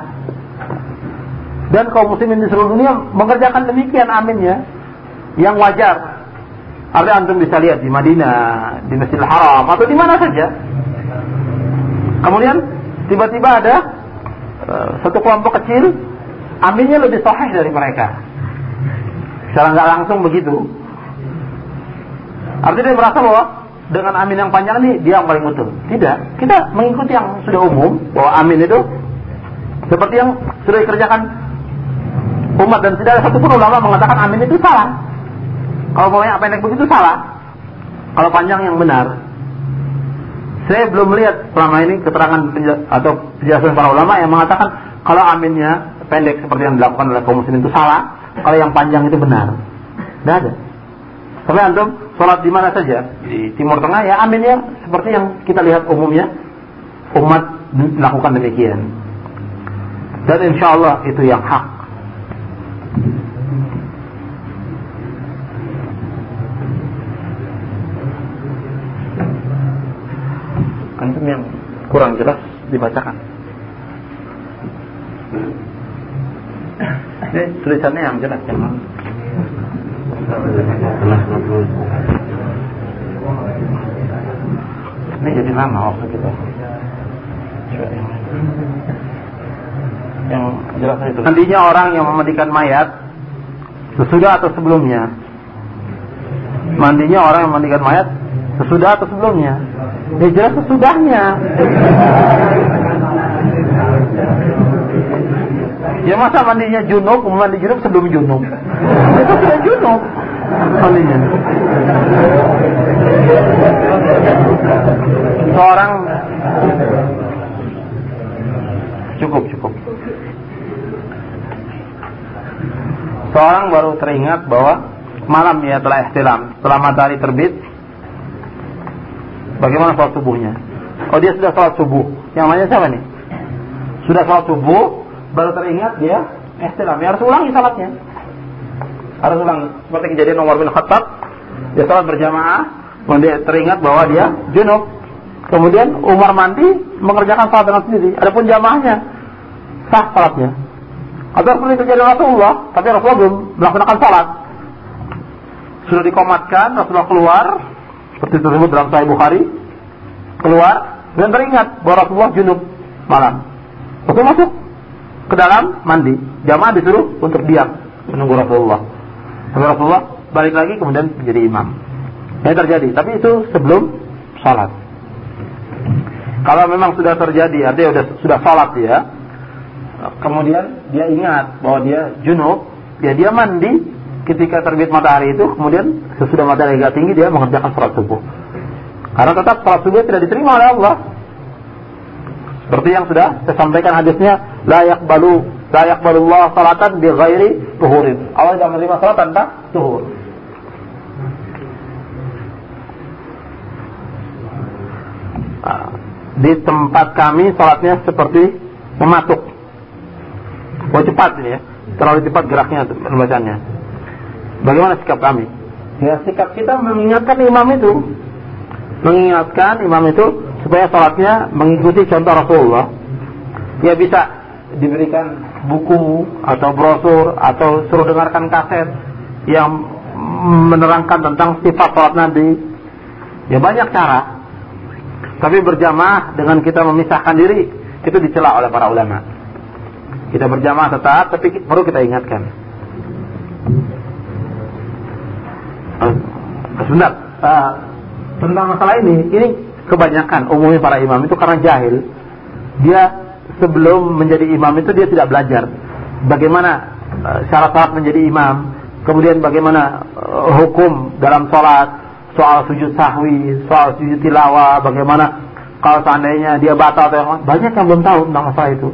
Speaker 1: Dan kaum muslimin di seluruh dunia mengerjakan demikian aminnya yang wajar. Artinya antum bisa lihat di Madinah, di Masjidil Haram atau di mana saja. Kemudian tiba-tiba ada uh, satu kelompok kecil aminnya lebih sahih dari mereka. Secara nggak langsung begitu. Artinya dia merasa bahwa dengan amin yang panjang ini dia yang paling betul. Tidak, kita mengikuti yang sudah umum bahwa amin itu seperti yang sudah dikerjakan umat dan tidak ada satupun ulama mengatakan amin itu salah. Kalau pokoknya yang begitu salah. Kalau panjang yang benar. Saya belum melihat selama ini keterangan atau penjelasan para ulama yang mengatakan kalau aminnya pendek seperti yang dilakukan oleh kaum muslimin itu salah, kalau yang panjang itu benar. Tidak ada. Tapi antum sholat di mana saja di Timur Tengah ya amin ya seperti yang kita lihat umumnya umat melakukan demikian. Dan insya Allah itu yang hak. Antum yang kurang jelas dibacakan. Ini tulisannya yang jelas ya, Ini jadi lama waktu kita. Yang jelas itu. Nantinya orang yang memandikan mayat sesudah atau sebelumnya. Mandinya orang yang memandikan mayat sesudah atau sebelumnya. Ya jelas sesudahnya. Ya masa mandinya junub, mandi junub sebelum junub. Itu sudah junub mandinya. Seorang cukup cukup. Seorang baru teringat bahwa malam ya telah ihtilam, setelah matahari terbit. Bagaimana sholat subuhnya? Oh dia sudah sholat subuh. Yang lainnya siapa nih? Sudah sholat subuh, baru teringat dia ihtilam. Ya harus ulangi salatnya. Harus ulangi. Seperti kejadian Umar bin Khattab, dia salat berjamaah, kemudian dia teringat bahwa dia junub. Kemudian Umar mandi mengerjakan salat dengan sendiri. Adapun jamaahnya sah salatnya. Atau seperti kejadian Rasulullah, tapi Rasulullah belum melaksanakan salat. Sudah dikomatkan, Rasulullah keluar, seperti tersebut dalam Sahih Bukhari, keluar dan teringat bahwa Rasulullah junub malam. Rasul masuk ke dalam mandi. Jamaah disuruh untuk diam menunggu Rasulullah. Sampai Rasulullah balik lagi kemudian menjadi imam. Ini terjadi, tapi itu sebelum sholat. Kalau memang sudah terjadi, artinya sudah sudah sholat ya, kemudian dia ingat bahwa dia junub, ya dia mandi ketika terbit matahari itu, kemudian sesudah matahari agak tinggi dia mengerjakan sholat subuh. Karena tetap sholat subuh tidak diterima oleh Allah. Seperti yang sudah saya sampaikan hadisnya, la yaqbalu la yaqbalullah salatan bi ghairi tuhurin. Allah tidak menerima salat tanpa tuhur. Di tempat kami salatnya seperti mematuk. Oh cepat ini ya, terlalu cepat geraknya pembacanya. Bagaimana sikap kami? Ya sikap kita mengingatkan imam itu, mengingatkan imam itu supaya sholatnya mengikuti contoh Rasulullah, ya bisa diberikan buku atau brosur atau suruh dengarkan kaset yang menerangkan tentang sifat sholat Nabi. Ya banyak cara. Tapi berjamaah dengan kita memisahkan diri itu dicela oleh para ulama. Kita berjamaah tetap, tapi perlu kita ingatkan. Sebentar, uh, tentang masalah ini, ini kebanyakan umumnya para imam itu karena jahil. Dia sebelum menjadi imam itu dia tidak belajar bagaimana uh, syarat-syarat menjadi imam, kemudian bagaimana uh, hukum dalam sholat, soal sujud sahwi, soal sujud tilawah, bagaimana kalau seandainya dia batal atau yang banyak yang belum tahu tentang masalah itu.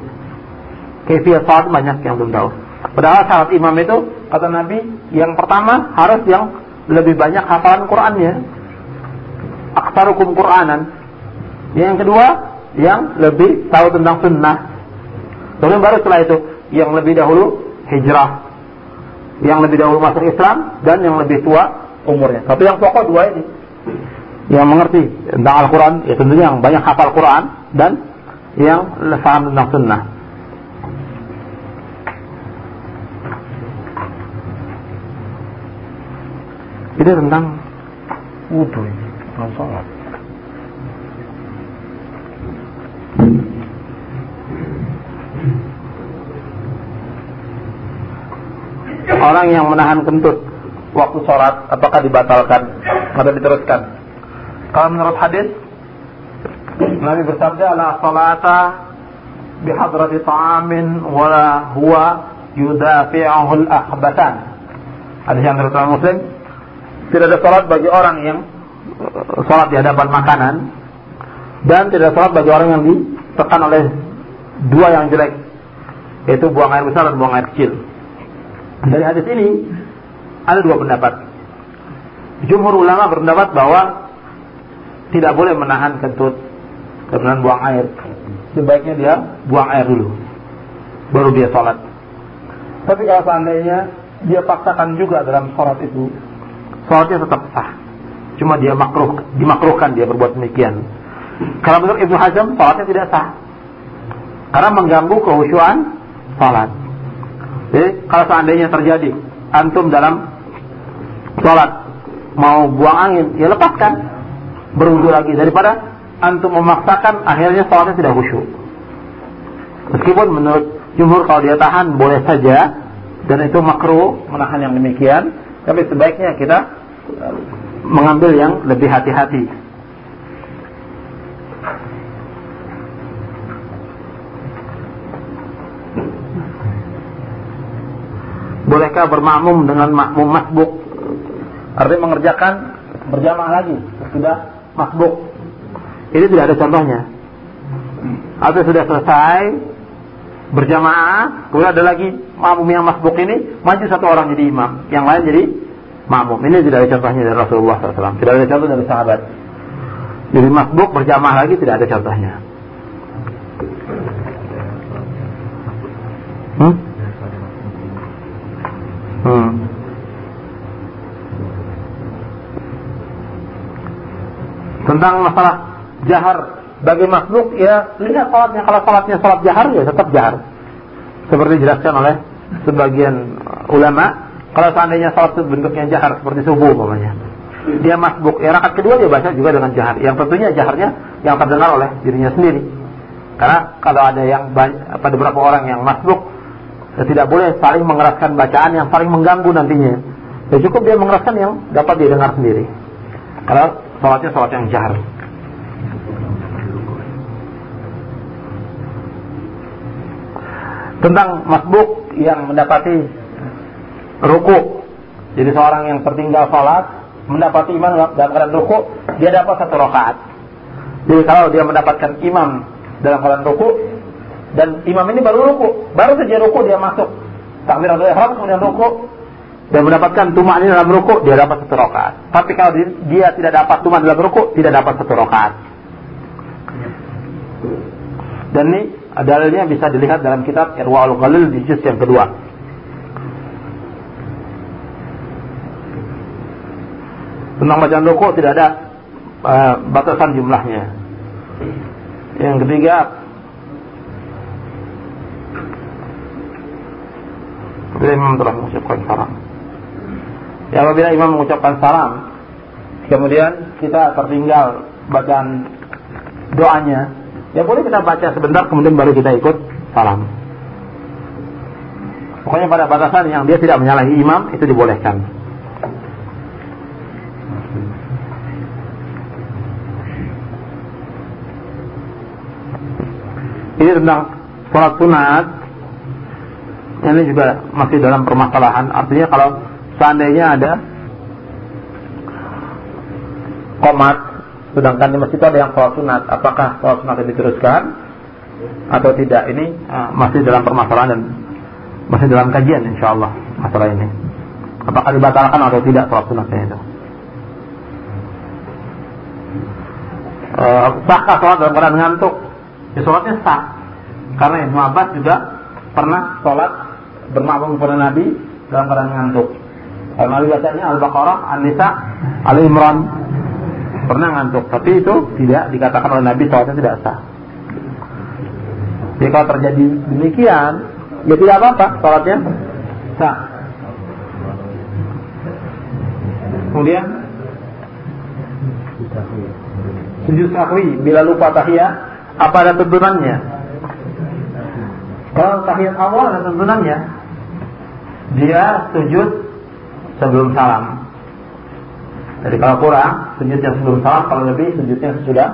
Speaker 1: Kefiat sholat banyak yang belum tahu. Padahal syarat imam itu kata Nabi yang pertama harus yang lebih banyak hafalan Qur'annya. Aksarukum Qur'anan. Yang kedua yang lebih tahu tentang sunnah. Kemudian baru setelah itu yang lebih dahulu hijrah, yang lebih dahulu masuk Islam dan yang lebih tua umurnya. Tapi yang pokok dua ini. Yang mengerti tentang Al-Quran, ya tentunya yang banyak hafal Quran dan yang paham tentang sunnah. Ini tentang wudhu ini, tentang sholat. Orang yang menahan kentut waktu sholat apakah dibatalkan atau diteruskan? Kalau menurut hadis Nabi bersabda la salata bihadrati ta'amin wala huwa yudafi'uhu al-akhbatan. Hadis yang diriwayatkan Muslim tidak ada salat bagi orang yang salat di hadapan makanan dan tidak salat bagi orang yang ditekan oleh dua yang jelek yaitu buang air besar dan buang air kecil. Dari hadis ini ada dua pendapat. Jumhur ulama berpendapat bahwa tidak boleh menahan kentut karena buang air. Sebaiknya dia buang air dulu, baru dia sholat. Tapi kalau seandainya dia paksakan juga dalam sholat itu, sholatnya tetap sah. Cuma dia makruh, dimakruhkan dia berbuat demikian. Kalau menurut Ibnu Hazm, sholatnya tidak sah. Karena mengganggu kehusuan sholat. Jadi kalau seandainya terjadi antum dalam sholat mau buang angin, ya lepaskan berwudu lagi daripada antum memaksakan akhirnya sholatnya tidak khusyuk. Meskipun menurut jumhur kalau dia tahan boleh saja dan itu makruh menahan yang demikian, tapi sebaiknya kita mengambil yang lebih hati-hati. Bolehkah bermakmum dengan makmum masbuk? Artinya mengerjakan berjamaah lagi sudah masbuk. Ini tidak ada contohnya. Atau sudah selesai berjamaah, kemudian ada lagi makmum yang masbuk ini maju satu orang jadi imam, yang lain jadi makmum. Ini tidak ada contohnya dari Rasulullah SAW. Tidak ada contoh dari sahabat. Jadi masbuk berjamaah lagi tidak ada contohnya. Hmm? Hmm. tentang masalah jahar bagi makhluk ya lihat salatnya kalau salatnya salat jahar ya tetap jahar seperti dijelaskan oleh sebagian ulama kalau seandainya salat itu bentuknya jahar seperti subuh umpamanya. Dia masbuk. Ya rakaat kedua dia baca juga dengan jahar. Yang tentunya jaharnya yang terdengar oleh dirinya sendiri. Karena kalau ada yang pada beberapa orang yang masbuk ya tidak boleh saling mengeraskan bacaan yang saling mengganggu nantinya. Ya cukup dia mengeraskan yang dapat didengar sendiri. Kalau Salatnya salat yang jahar. Tentang masbuk yang mendapati ruku. Jadi seorang yang tertinggal salat mendapati imam dalam keadaan ruku, dia dapat satu rakaat. Jadi kalau dia mendapatkan imam dalam keadaan ruku dan imam ini baru ruku, baru saja ruku dia masuk takbiratul ihram kemudian ruku, dan mendapatkan tumak ini dalam ruku, dia dapat satu rakaat. Tapi kalau dia tidak dapat tumak dalam ruku, tidak dapat satu rakaat. Dan ini dalilnya bisa dilihat dalam kitab Irwaul Ghalil di juz yang kedua. Tentang bacaan ruku tidak ada uh, batasan jumlahnya. Yang ketiga Bila imam telah mengucapkan salam. Ya apabila imam mengucapkan salam Kemudian kita tertinggal bacaan doanya Ya boleh kita baca sebentar kemudian baru kita ikut salam. Pokoknya pada batasan yang dia tidak menyalahi imam itu dibolehkan Ini tentang sholat sunat. Ini juga masih dalam permasalahan. Artinya kalau seandainya ada komat, sedangkan di masjid ada yang sholat sunat, apakah sholat sunat ini diteruskan atau tidak? Ini uh, masih dalam permasalahan dan masih dalam kajian insya Allah masalah ini. Apakah dibatalkan atau tidak sholat sunatnya itu? Uh, sahkah sholat dalam keadaan ngantuk? Ya sholatnya sah. Karena Ibnu Abbas juga pernah sholat bermakmum kepada Nabi dalam keadaan ngantuk. Kalau Nabi bacanya Al-Baqarah, An-Nisa, Al-Imran. Pernah ngantuk, tapi itu tidak dikatakan oleh Nabi sholatnya tidak sah. Jadi kalau terjadi demikian, ya tidak apa-apa sholatnya sah. Kemudian sujud sahwi bila lupa tahiyat apa ada tuntunannya? Kalau tahiyat awal ada tuntunannya, dia sujud sebelum salam. Jadi kalau kurang, sujudnya sebelum salam, kalau lebih sujudnya sesudah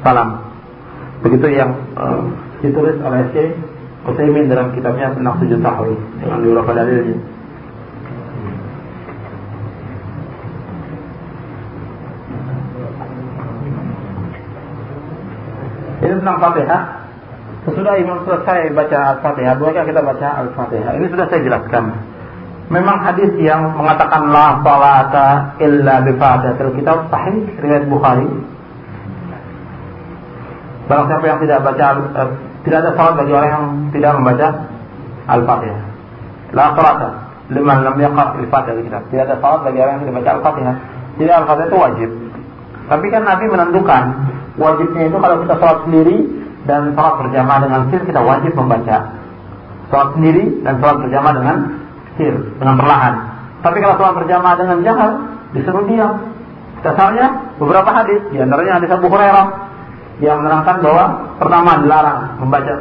Speaker 1: salam. Begitu yang uh, ditulis oleh Syekh Utsaimin dalam kitabnya tentang sujud sahwi dengan beberapa dalilnya. Ini tentang Fatihah. Sesudah imam selesai baca Al-Fatihah, bolehkah kita baca Al-Fatihah? Ini sudah saya jelaskan. Memang hadis yang mengatakan la salata illa bi Fatihatil kitab sahih riwayat Bukhari. Barang siapa yang tidak baca eh, tidak ada salat bagi orang yang tidak membaca Al-Fatihah. La salata liman lam yaqra al-Fatihah kitab. Tidak ada salat bagi orang yang tidak baca Al-Fatihah. Jadi Al-Fatihah itu wajib. Tapi kan Nabi menentukan wajibnya itu kalau kita salat sendiri dan sholat berjamaah dengan sir kita wajib membaca. Sholat sendiri dan sholat berjamaah dengan sir, dengan perlahan. Tapi kalau sholat berjamaah dengan jahal, disuruh diam. Dasarnya beberapa hadis, di antaranya hadis Abu Hurairah yang menerangkan bahwa pertama dilarang membaca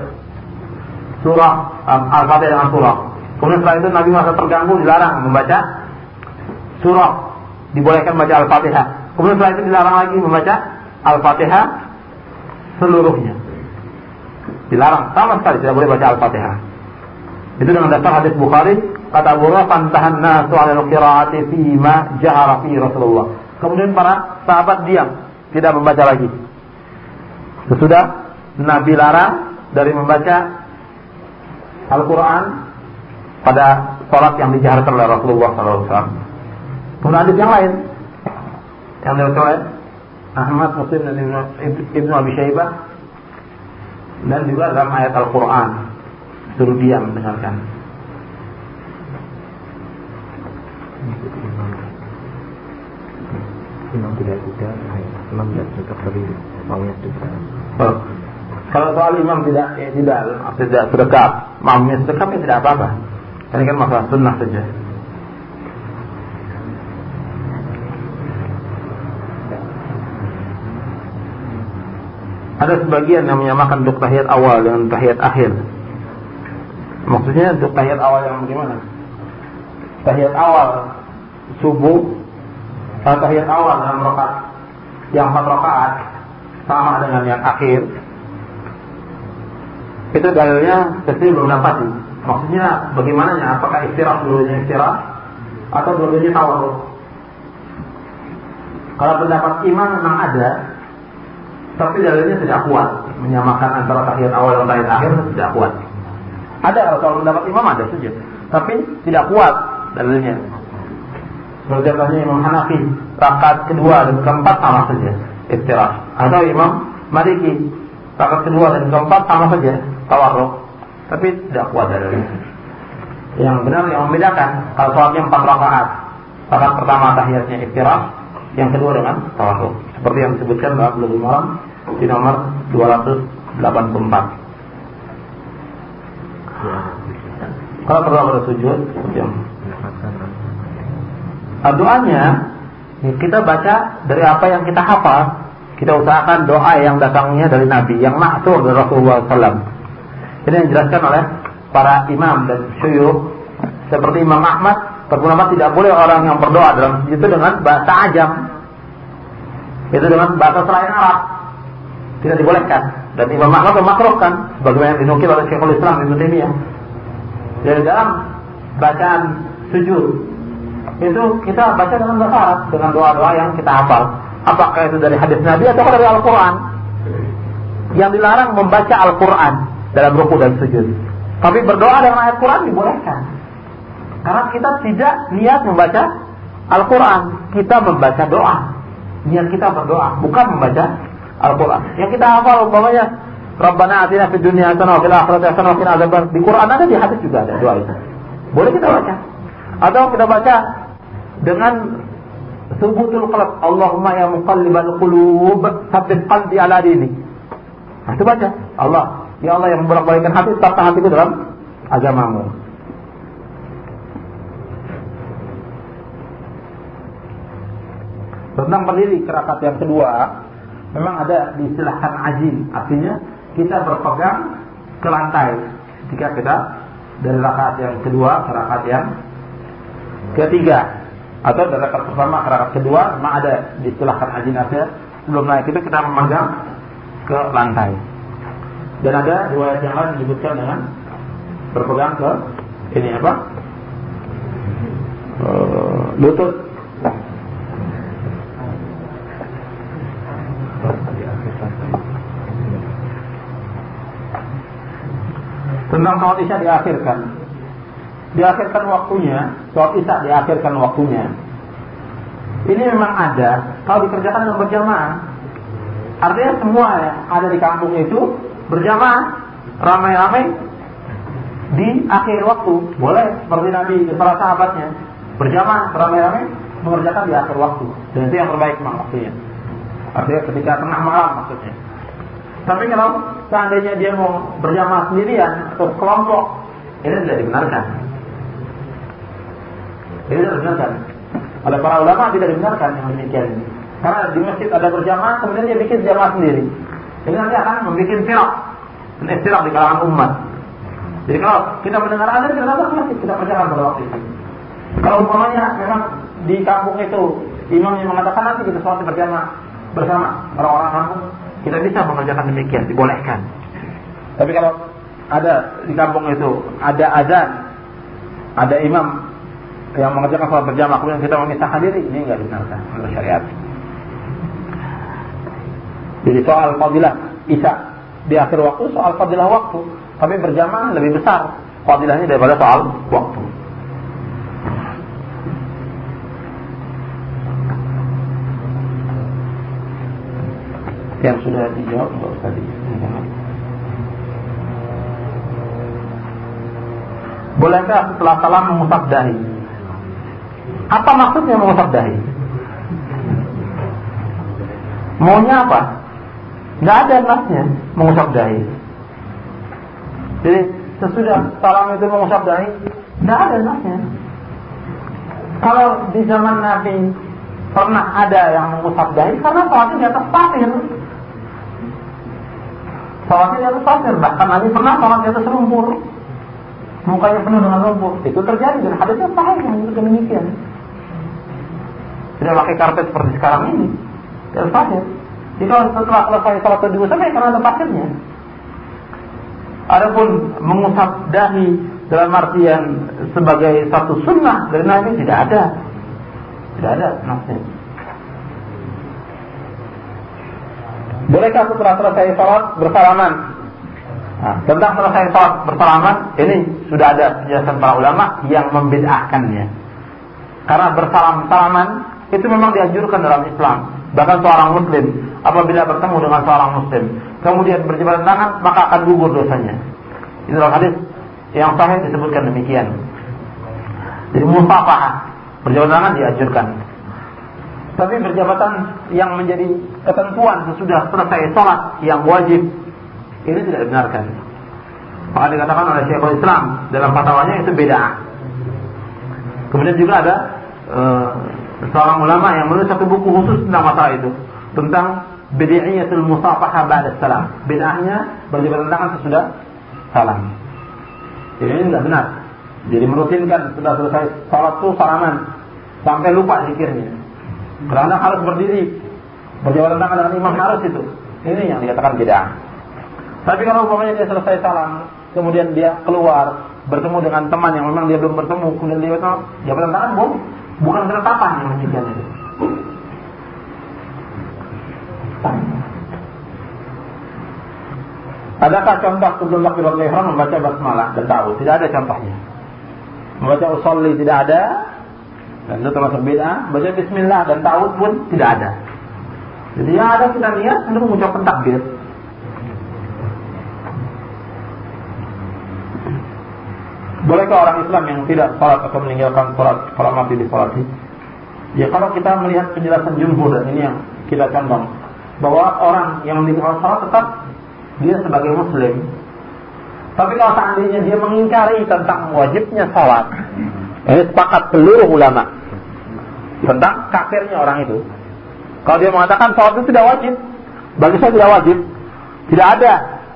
Speaker 1: surah um, Al-Fatihah dengan surah. Kemudian setelah itu Nabi merasa terganggu dilarang membaca surah, dibolehkan membaca Al-Fatihah. Kemudian setelah itu dilarang lagi membaca Al-Fatihah seluruhnya. Dilarang sama sekali tidak boleh baca Al-Fatihah. Itu dengan dasar hadis Bukhari kata Abu Hurairah fantahan nasu 'ala al-qira'ati fi ma jahara fi Rasulullah. Kemudian para sahabat diam, tidak membaca lagi. Sesudah Nabi larang dari membaca Al-Quran pada sholat yang dijaharkan oleh Rasulullah SAW. Kemudian hadis yang lain yang diriwayatkan Ahmad Muslim dan Ibnu Abi Syaibah dan juga dalam ayat Al-Quran. Suruh diam mendengarkan
Speaker 2: imam tidak juga imam tidak tetap berdiri maunya juga
Speaker 1: oh. kalau soal imam tidak ya tidak tidak sedekap maunya sedekap ya tidak apa-apa. Ini kan masalah sunnah saja ada sebagian yang menyamakan untuk tahiyat awal dengan tahiyat akhir. Maksudnya untuk tahiyat awal yang bagaimana? Tahiyat awal subuh, atau tahiyat awal dalam rakaat yang empat rakaat sama dengan yang akhir. Itu dalilnya saya belum dapat. Maksudnya bagaimana? Apakah istirahat dulunya istirahat atau dulunya tawar? Kalau pendapat iman memang ada, tapi dalilnya tidak kuat menyamakan antara tahiyat awal dan tahiyat akhir tidak kuat. Ada kalau mendapat imam ada saja, tapi tidak kuat dalilnya. Contohnya Imam Hanafi, rakaat kedua dan keempat sama saja istirahat. Atau Imam Maliki, rakaat kedua dan keempat sama saja tawarruk, tapi tidak kuat dalilnya. Yang benar yang membedakan kalau sholatnya empat rakaat, rakaat pertama tahiyatnya istirahat, yang kedua dengan tawarruk. Seperti yang disebutkan dalam Bulughul Maram di nomor 284. Kalau berdoa pada sujud, diam. Nah, doanya kita baca dari apa yang kita hafal. Kita usahakan doa yang datangnya dari Nabi, yang maksur dari Rasulullah SAW. Ini yang dijelaskan oleh para imam dan syuyuh seperti Imam Ahmad berpendapat tidak boleh orang yang berdoa dalam sujud itu dengan bahasa ajam. Itu dengan bahasa selain Arab. Tidak dibolehkan. Dan Imam Ahmad memakruhkan sebagaimana dinukil oleh Syekhul Islam Ibnu Taimiyah. Dari dalam bacaan sujud itu kita baca dengan bahasa dengan doa-doa yang kita hafal. Apakah itu dari hadis Nabi atau dari Al-Quran? Yang dilarang membaca Al-Quran dalam ruku dan sujud. Tapi berdoa dengan ayat Quran dibolehkan. Karena kita tidak niat membaca Al-Quran, kita membaca doa. Niat kita berdoa, bukan membaca Al-Quran. Yang kita hafal umpamanya Rabbana atina fid dunya hasanah wa fil akhirati hasanah wa qina. Di Quran ada, di hadis juga ada doa itu. Boleh kita baca. Atau kita baca dengan subutul qalb. Allahumma ya muqallibal qulub, tsabbit qalbi ala dini. Nah, itu baca. Allah, ya Allah yang membolak-balikkan hati, serta hatiku dalam agamamu. Tentang berdiri kerakat yang kedua, memang ada diistilahkan ajin, artinya kita berpegang ke lantai. Ketika kita dari rakaat yang kedua ke rakaat yang ketiga. Atau dari rakaat pertama ke rakaat kedua memang ada diistilahkan ajin artinya sebelum naik itu kita memegang ke lantai. Dan ada riwayat yang lain disebutkan dengan berpegang ke ini apa? Uh, lutut tentang sholat isya diakhirkan. Diakhirkan waktunya, sholat isya diakhirkan waktunya. Ini memang ada kalau dikerjakan dengan berjamaah. Artinya semua ya, ada di kampung itu berjamaah, ramai-ramai di akhir waktu. Boleh seperti Nabi para sahabatnya berjamaah ramai-ramai mengerjakan di akhir waktu. Dan itu yang terbaik memang waktunya. Artinya ketika tengah malam maksudnya. Tapi kalau seandainya dia mau berjamaah sendirian atau kelompok, ini tidak dibenarkan. Ini tidak dibenarkan. Oleh para ulama tidak dibenarkan yang demikian ini. Karena di masjid ada berjamaah, kemudian dia bikin jamaah sendiri. Ini nanti akan membuat firak dan istirak di kalangan umat. Jadi kalau kita mendengar ada kita datang ke masjid, kita berjamaah pada waktu itu. Kalau umpamanya memang di kampung itu imam yang mengatakan nanti kita sholat berjamaah bersama orang-orang kampung, kita bisa mengerjakan demikian, dibolehkan. Tapi kalau ada di kampung itu ada azan, ada imam yang mengerjakan sholat berjamaah kemudian kita memisahkan diri, ini enggak dibenarkan oleh syariat. Jadi soal fadilah Isya di akhir waktu soal fadilah waktu, tapi berjamaah lebih besar fadilahnya daripada soal waktu. Yang sudah dijawab usah dijawab. Bolehkah setelah salam mengusap dahi? Apa maksudnya mengusap dahi? Maunya apa? Nggak ada nasnya mengusap dahi. Jadi sesudah salam itu mengusap dahi, nggak ada nasnya. Kalau di zaman Nabi pernah ada yang mengusap dahi karena sholatnya di atas pasir. Sholatnya di atas pasir, bahkan Nabi pernah sholat di atas lumpur. Mukanya penuh dengan lumpur. Itu terjadi dan hadisnya sahih yang demikian. Tidak pakai karpet seperti sekarang ini. Di atas pasir. Jadi kalau setelah selesai sholat kedua sampai karena ada pasirnya. Adapun mengusap dahi dalam artian sebagai satu sunnah dari Nabi tidak ada. Tidak ada nafsnya. Bolehkah setelah selesai sholat bersalaman? Nah, tentang selesai sholat bersalaman, ini sudah ada penjelasan para ulama yang membedahkannya. Karena bersalam-salaman itu memang dianjurkan dalam Islam. Bahkan seorang muslim apabila bertemu dengan seorang muslim, kemudian berjabat tangan, maka akan gugur dosanya. Itu dalam hadis yang sahih disebutkan demikian. Jadi musafah berjabat tangan dianjurkan. Tapi berjabatan yang menjadi ketentuan sesudah selesai sholat yang wajib ini tidak dibenarkan. Maka dikatakan oleh Syekhul Islam dalam fatwanya itu beda. Kemudian juga ada uh, seorang ulama yang menulis satu buku khusus tentang masalah itu tentang bid'iyatul musafaha ba'da salam. Bid'ahnya berjabatan tangan sesudah salam. Jadi ini tidak benar. Jadi merutinkan sudah selesai sholat tuh salaman sampai lupa zikirnya. Karena harus berdiri berjalan tangan dengan imam harus itu. Ini yang dikatakan beda. Tapi kalau umpamanya dia selesai salam, kemudian dia keluar bertemu dengan teman yang memang dia belum bertemu, kemudian dia itu jalan tangan, bu, bukan ketetapan yang demikian itu. Adakah contoh sebelum takbiratul ihram membaca basmalah dan tahu? Tidak ada contohnya. Membaca usolli tidak ada, dan itu termasuk bid'ah. Baca bismillah dan ta'awud pun tidak ada. Jadi yang ada kita lihat untuk mengucapkan takbir. Bolehkah orang Islam yang tidak sholat atau meninggalkan sholat kalau mati di sholat Ya kalau kita melihat penjelasan jumhur dan ini yang kita condong bahwa orang yang meninggalkan sholat tetap dia sebagai muslim. Tapi kalau seandainya dia mengingkari tentang wajibnya sholat, ini sepakat seluruh ulama tentang kafirnya orang itu. Kalau dia mengatakan sholat itu tidak wajib, bagi saya tidak wajib. Tidak ada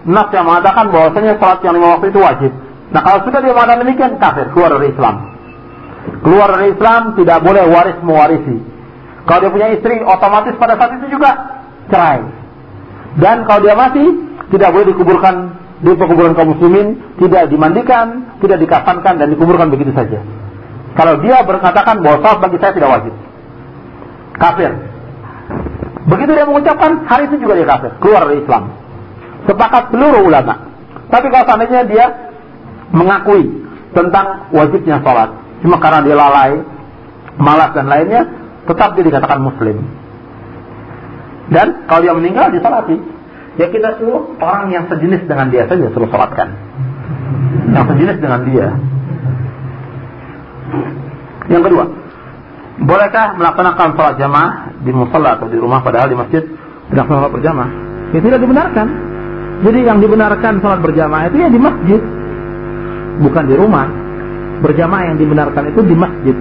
Speaker 1: nas yang mengatakan bahwasanya sholat yang lima waktu itu wajib. Nah kalau sudah dia mengatakan demikian kafir, keluar dari Islam. Keluar dari Islam tidak boleh waris mewarisi. Kalau dia punya istri, otomatis pada saat itu juga cerai. Dan kalau dia mati, tidak boleh dikuburkan di pekuburan kaum muslimin, tidak dimandikan, tidak dikafankan dan dikuburkan begitu saja. Kalau dia berkatakan bahwa salat bagi saya tidak wajib. Kafir. Begitu dia mengucapkan, hari itu juga dia kafir. Keluar dari Islam. Sepakat seluruh ulama. Tapi kalau seandainya dia mengakui tentang wajibnya sholat. Cuma karena dia lalai, malas dan lainnya, tetap dia dikatakan muslim. Dan kalau dia meninggal, disalati. Ya kita suruh orang yang sejenis dengan dia saja suruh sholatkan. Yang sejenis dengan dia. Yang kedua, bolehkah melaksanakan sholat jamaah di musola atau di rumah padahal di masjid tidak sholat berjamaah? Ya tidak dibenarkan. Jadi yang dibenarkan sholat berjamaah itu ya di masjid, bukan di rumah. Berjamaah yang dibenarkan itu di masjid.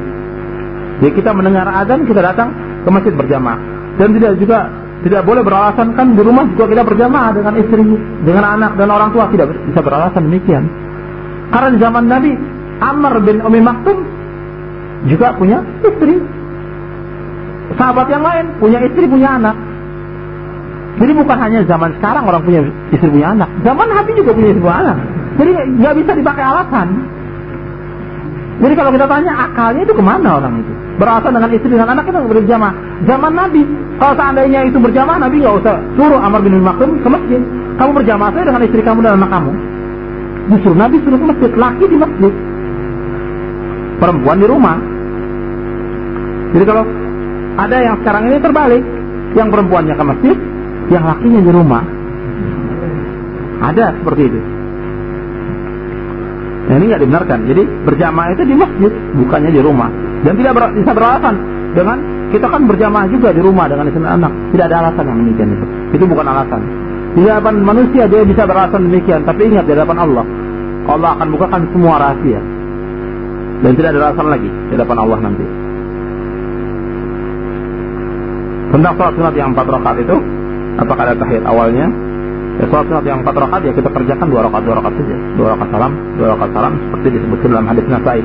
Speaker 1: Jadi kita mendengar adzan kita datang ke masjid berjamaah dan tidak juga tidak boleh beralasan kan di rumah juga kita berjamaah dengan istri, dengan anak dan orang tua tidak bisa beralasan demikian. Karena di zaman Nabi Amr bin Umi Maktum juga punya istri. Sahabat yang lain punya istri, punya anak. Jadi bukan hanya zaman sekarang orang punya istri punya anak, zaman Nabi juga punya istri punya anak. Jadi nggak bisa dipakai alasan. Jadi kalau kita tanya akalnya itu ke mana orang itu? Beralasan dengan istri dengan anak kita berjamaah. Zaman Nabi, kalau seandainya itu berjamaah, Nabi nggak usah suruh Amr bin Maktum ke masjid. Kamu berjamaah saya dengan istri kamu dan anak kamu. Justru Nabi suruh ke masjid, laki di masjid, perempuan di rumah. Jadi kalau ada yang sekarang ini terbalik, yang perempuannya ke masjid, yang lakinya di rumah. Ada seperti itu. Nah, ini nggak dibenarkan. Jadi berjamaah itu di masjid, bukannya di rumah. Dan tidak ber, bisa beralasan dengan kita kan berjamaah juga di rumah dengan istri anak. Tidak ada alasan yang demikian itu. Itu bukan alasan. Di hadapan manusia dia bisa beralasan demikian, tapi ingat di hadapan Allah, Allah akan bukakan semua rahasia. Dan tidak ada alasan lagi di hadapan Allah nanti. Tentang sholat sunat yang empat rakaat itu, apakah ada tahiyat awalnya? Ya, sholat sunat yang empat rakaat ya kita kerjakan dua rakaat dua rakaat saja, dua rakaat salam, dua rakaat salam seperti disebutkan dalam hadis Nasai,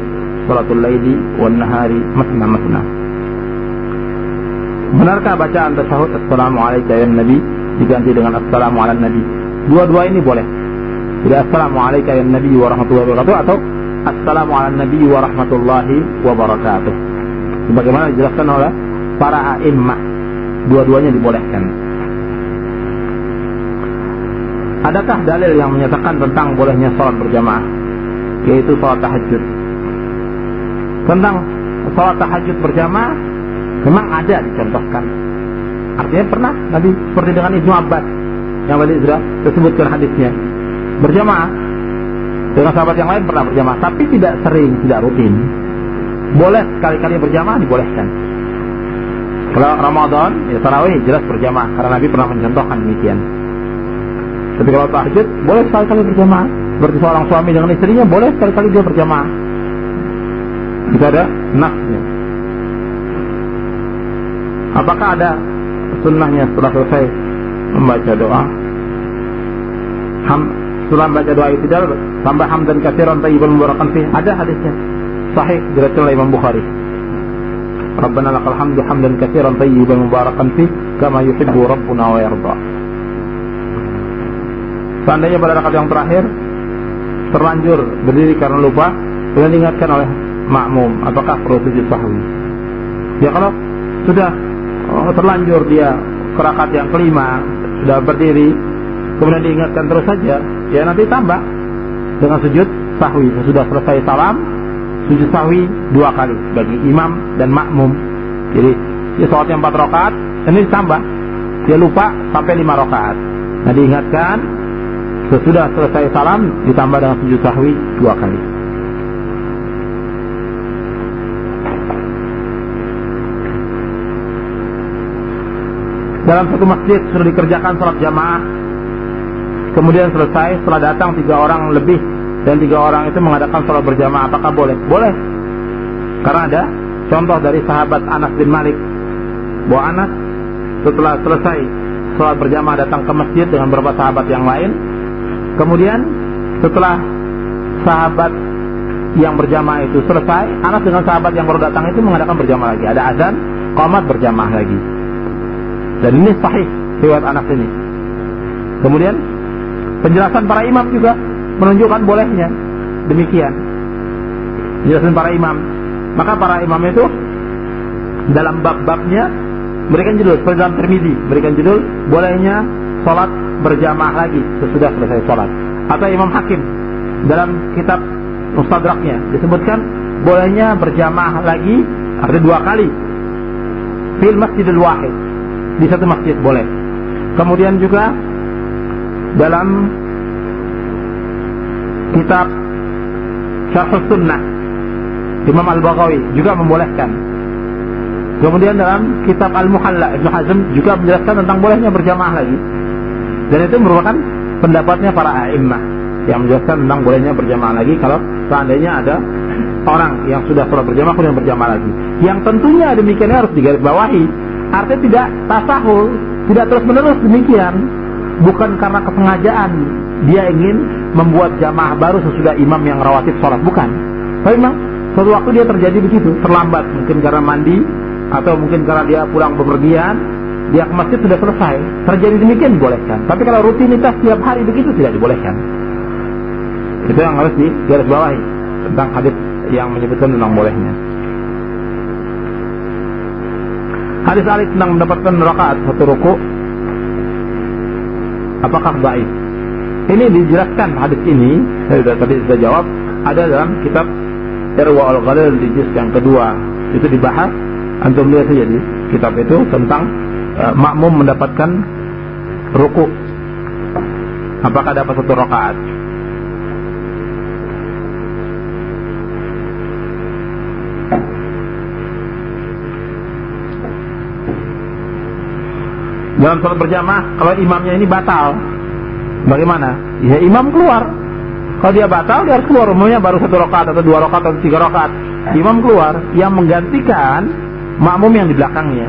Speaker 1: sholatul laili wan nahari masna masna. Benarkah bacaan tasyahud Assalamualaikum ya Nabi diganti dengan Assalamu ala Nabi? Dua-dua ini boleh. Tidak Assalamualaikum ya Nabi warahmatullahi wabarakatuh atau Assalamu ala Nabi warahmatullahi wabarakatuh. Sebagaimana dijelaskan oleh para a'immah dua-duanya dibolehkan. Adakah dalil yang menyatakan tentang bolehnya sholat berjamaah? Yaitu sholat tahajud. Tentang sholat tahajud berjamaah, memang ada dicontohkan. Artinya pernah Nabi seperti dengan Ibnu Abbas yang tadi sudah disebutkan hadisnya. Berjamaah dengan sahabat yang lain pernah berjamaah, tapi tidak sering, tidak rutin. Boleh sekali-kali berjamaah dibolehkan. Kalau Ramadan, ya tarawih jelas berjamaah karena Nabi pernah mencontohkan demikian. Tapi kalau tahajud boleh sekali-kali berjamaah. Seperti seorang suami dengan istrinya boleh sekali-kali dia berjamaah. Itu ada nasnya. Apakah ada sunnahnya setelah selesai membaca doa? Ham, setelah membaca doa itu tambah hamdan katsiran tayyiban mubarakan fi. Ada hadisnya. Sahih diriwayatkan oleh Imam Bukhari. Rabbana lakal hamdu hamdan katsiran tayyiban mubarakan fi kama yuhibbu rabbuna wa yarda. Seandainya pada rakaat yang terakhir terlanjur berdiri karena lupa, kemudian diingatkan oleh makmum, apakah perlu sujud sahwi? Ya kalau sudah oh, terlanjur dia ke rakaat yang kelima sudah berdiri, kemudian diingatkan terus saja, ya nanti tambah dengan sujud sahwi. Sesudah selesai salam, sujud sahwi dua kali bagi imam dan makmum. Jadi dia sholatnya empat rakaat, ini ditambah. Dia lupa sampai lima rakaat. Nah diingatkan Sesudah selesai salam ditambah dengan sujud sahwi dua kali. Dalam satu masjid sudah dikerjakan salat jamaah, kemudian selesai setelah datang tiga orang lebih dan tiga orang itu mengadakan salat berjamaah, apakah boleh? Boleh. Karena ada contoh dari sahabat Anas bin Malik bahwa Anas setelah selesai salat berjamaah datang ke masjid dengan beberapa sahabat yang lain Kemudian setelah sahabat yang berjamaah itu selesai, Anas dengan sahabat yang baru datang itu mengadakan berjamaah lagi. Ada azan, qomat berjamaah lagi. Dan ini sahih riwayat Anas ini. Kemudian penjelasan para imam juga menunjukkan bolehnya demikian. Penjelasan para imam. Maka para imam itu dalam bab-babnya memberikan judul seperti dalam memberikan judul bolehnya sholat berjamaah lagi sesudah selesai sholat. Atau Imam Hakim dalam kitab Mustadraknya disebutkan bolehnya berjamaah lagi ada dua kali fil masjidil wahid di satu masjid boleh. Kemudian juga dalam kitab Syarh Sunnah Imam Al-Baghawi juga membolehkan. Kemudian dalam kitab Al-Muhalla Ibnu Hazm juga menjelaskan tentang bolehnya berjamaah lagi. Dan itu merupakan pendapatnya para a'immah yang menjelaskan tentang bolehnya berjamaah lagi kalau seandainya ada orang yang sudah sholat berjamaah kemudian berjamaah lagi. Yang tentunya demikian harus digarisbawahi. Artinya tidak tasahul, tidak terus menerus demikian. Bukan karena kesengajaan dia ingin membuat jamaah baru sesudah imam yang rawatib sholat bukan. Tapi memang suatu waktu dia terjadi begitu, terlambat mungkin karena mandi atau mungkin karena dia pulang bepergian dia ke masjid sudah selesai. Terjadi demikian dibolehkan. Tapi kalau rutinitas tiap hari begitu tidak dibolehkan. Itu yang harus digarisbawahi tentang hadis yang menyebutkan tentang bolehnya. Hadis Ali tentang mendapatkan rakaat satu ruku apakah baik? Ini dijelaskan hadis ini, saya sudah tadi sudah jawab, ada dalam kitab Irwa al-Ghalil di juz yang kedua. Itu dibahas, antum lihat saja di kitab itu tentang uh, makmum mendapatkan ruku apakah dapat satu rakaat dalam sholat berjamaah kalau imamnya ini batal. Bagaimana? Ya imam keluar. Kalau dia batal dia harus keluar. Umumnya baru satu rakaat atau dua rakaat atau tiga rakaat. Imam keluar yang menggantikan makmum yang di belakangnya.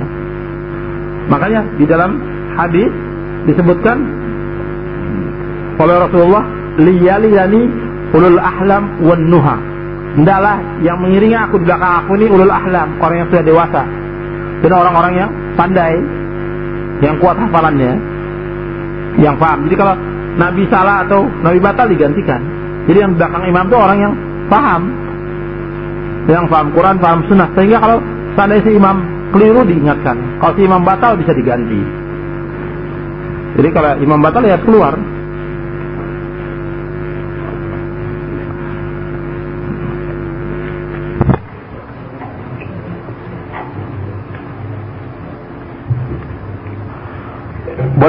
Speaker 1: Makanya di dalam hadis disebutkan oleh Rasulullah liyaliyani ulul ahlam wan nuha. Hendaklah yang mengiringi aku di belakang aku ini ulul ahlam, orang yang sudah dewasa. Dan orang-orang yang pandai, yang kuat hafalannya, yang paham. Jadi kalau Nabi salah atau Nabi batal digantikan. Jadi yang belakang imam itu orang yang paham. Yang paham Quran, paham sunnah. Sehingga kalau seandainya si imam keliru diingatkan. Kalau si imam batal bisa diganti. Jadi kalau imam batal ya keluar.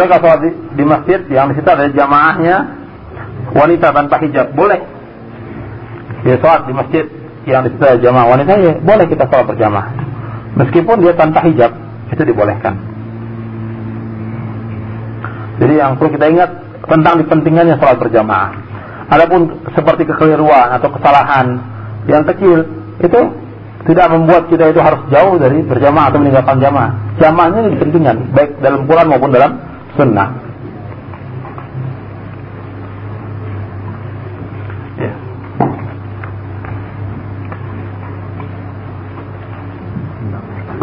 Speaker 1: Bolehkah sholat di, di masjid yang di situ ada jamaahnya wanita tanpa hijab? Boleh. Dia sholat di masjid yang di situ ada jamaah wanita ya boleh kita sholat berjamaah. Meskipun dia tanpa hijab, itu dibolehkan. Jadi yang perlu kita ingat tentang dipentingannya sholat berjamaah. Adapun seperti kekeliruan atau kesalahan yang kecil itu tidak membuat kita itu harus jauh dari berjamaah atau meninggalkan jamaah. Jamaahnya ini dipentingkan baik dalam Quran maupun dalam sunnah. Ya.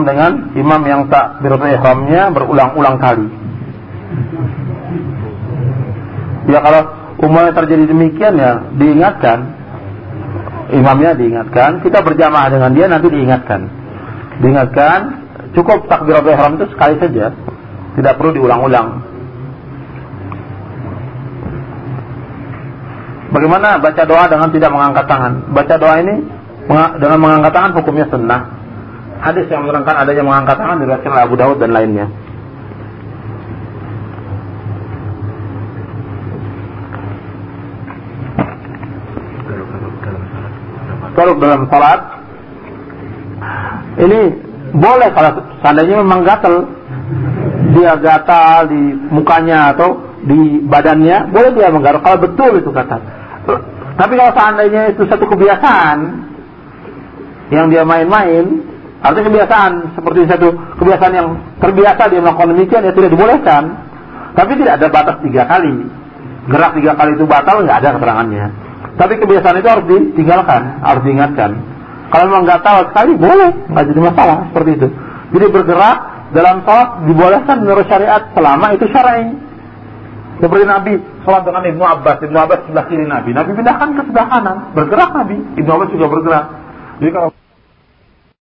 Speaker 1: Dengan imam yang tak berulang-ulang kali. Ya kalau umumnya terjadi demikian ya diingatkan imamnya diingatkan kita berjamaah dengan dia nanti diingatkan diingatkan cukup takbiratul ihram itu sekali saja tidak perlu diulang-ulang Bagaimana baca doa dengan tidak mengangkat tangan? Baca doa ini dengan mengangkat tangan hukumnya sunnah. Hadis yang menerangkan adanya mengangkat tangan diriwayatkan Abu Dawud dan lainnya. Kalau dalam salat ini boleh kalau seandainya memang gatal dia gatal di mukanya atau di badannya boleh dia menggaruk. Kalau betul itu kata. Tapi kalau seandainya itu satu kebiasaan yang dia main-main artinya kebiasaan seperti satu kebiasaan yang terbiasa dia melakukan demikian ya tidak dibolehkan. Tapi tidak ada batas tiga kali. Gerak tiga kali itu batal nggak ada keterangannya. Tapi kebiasaan itu harus ditinggalkan, harus diingatkan. Kalau memang tahu sekali, boleh, nggak jadi masalah seperti itu. Jadi bergerak dalam sholat dibolehkan menurut syariat selama itu syar'i. Seperti Nabi sholat dengan Ibnu Abbas, Ibnu Abbas sebelah kiri Nabi, Nabi pindahkan ke sebelah kanan, bergerak Nabi, Ibnu Abbas juga bergerak. Jadi kalau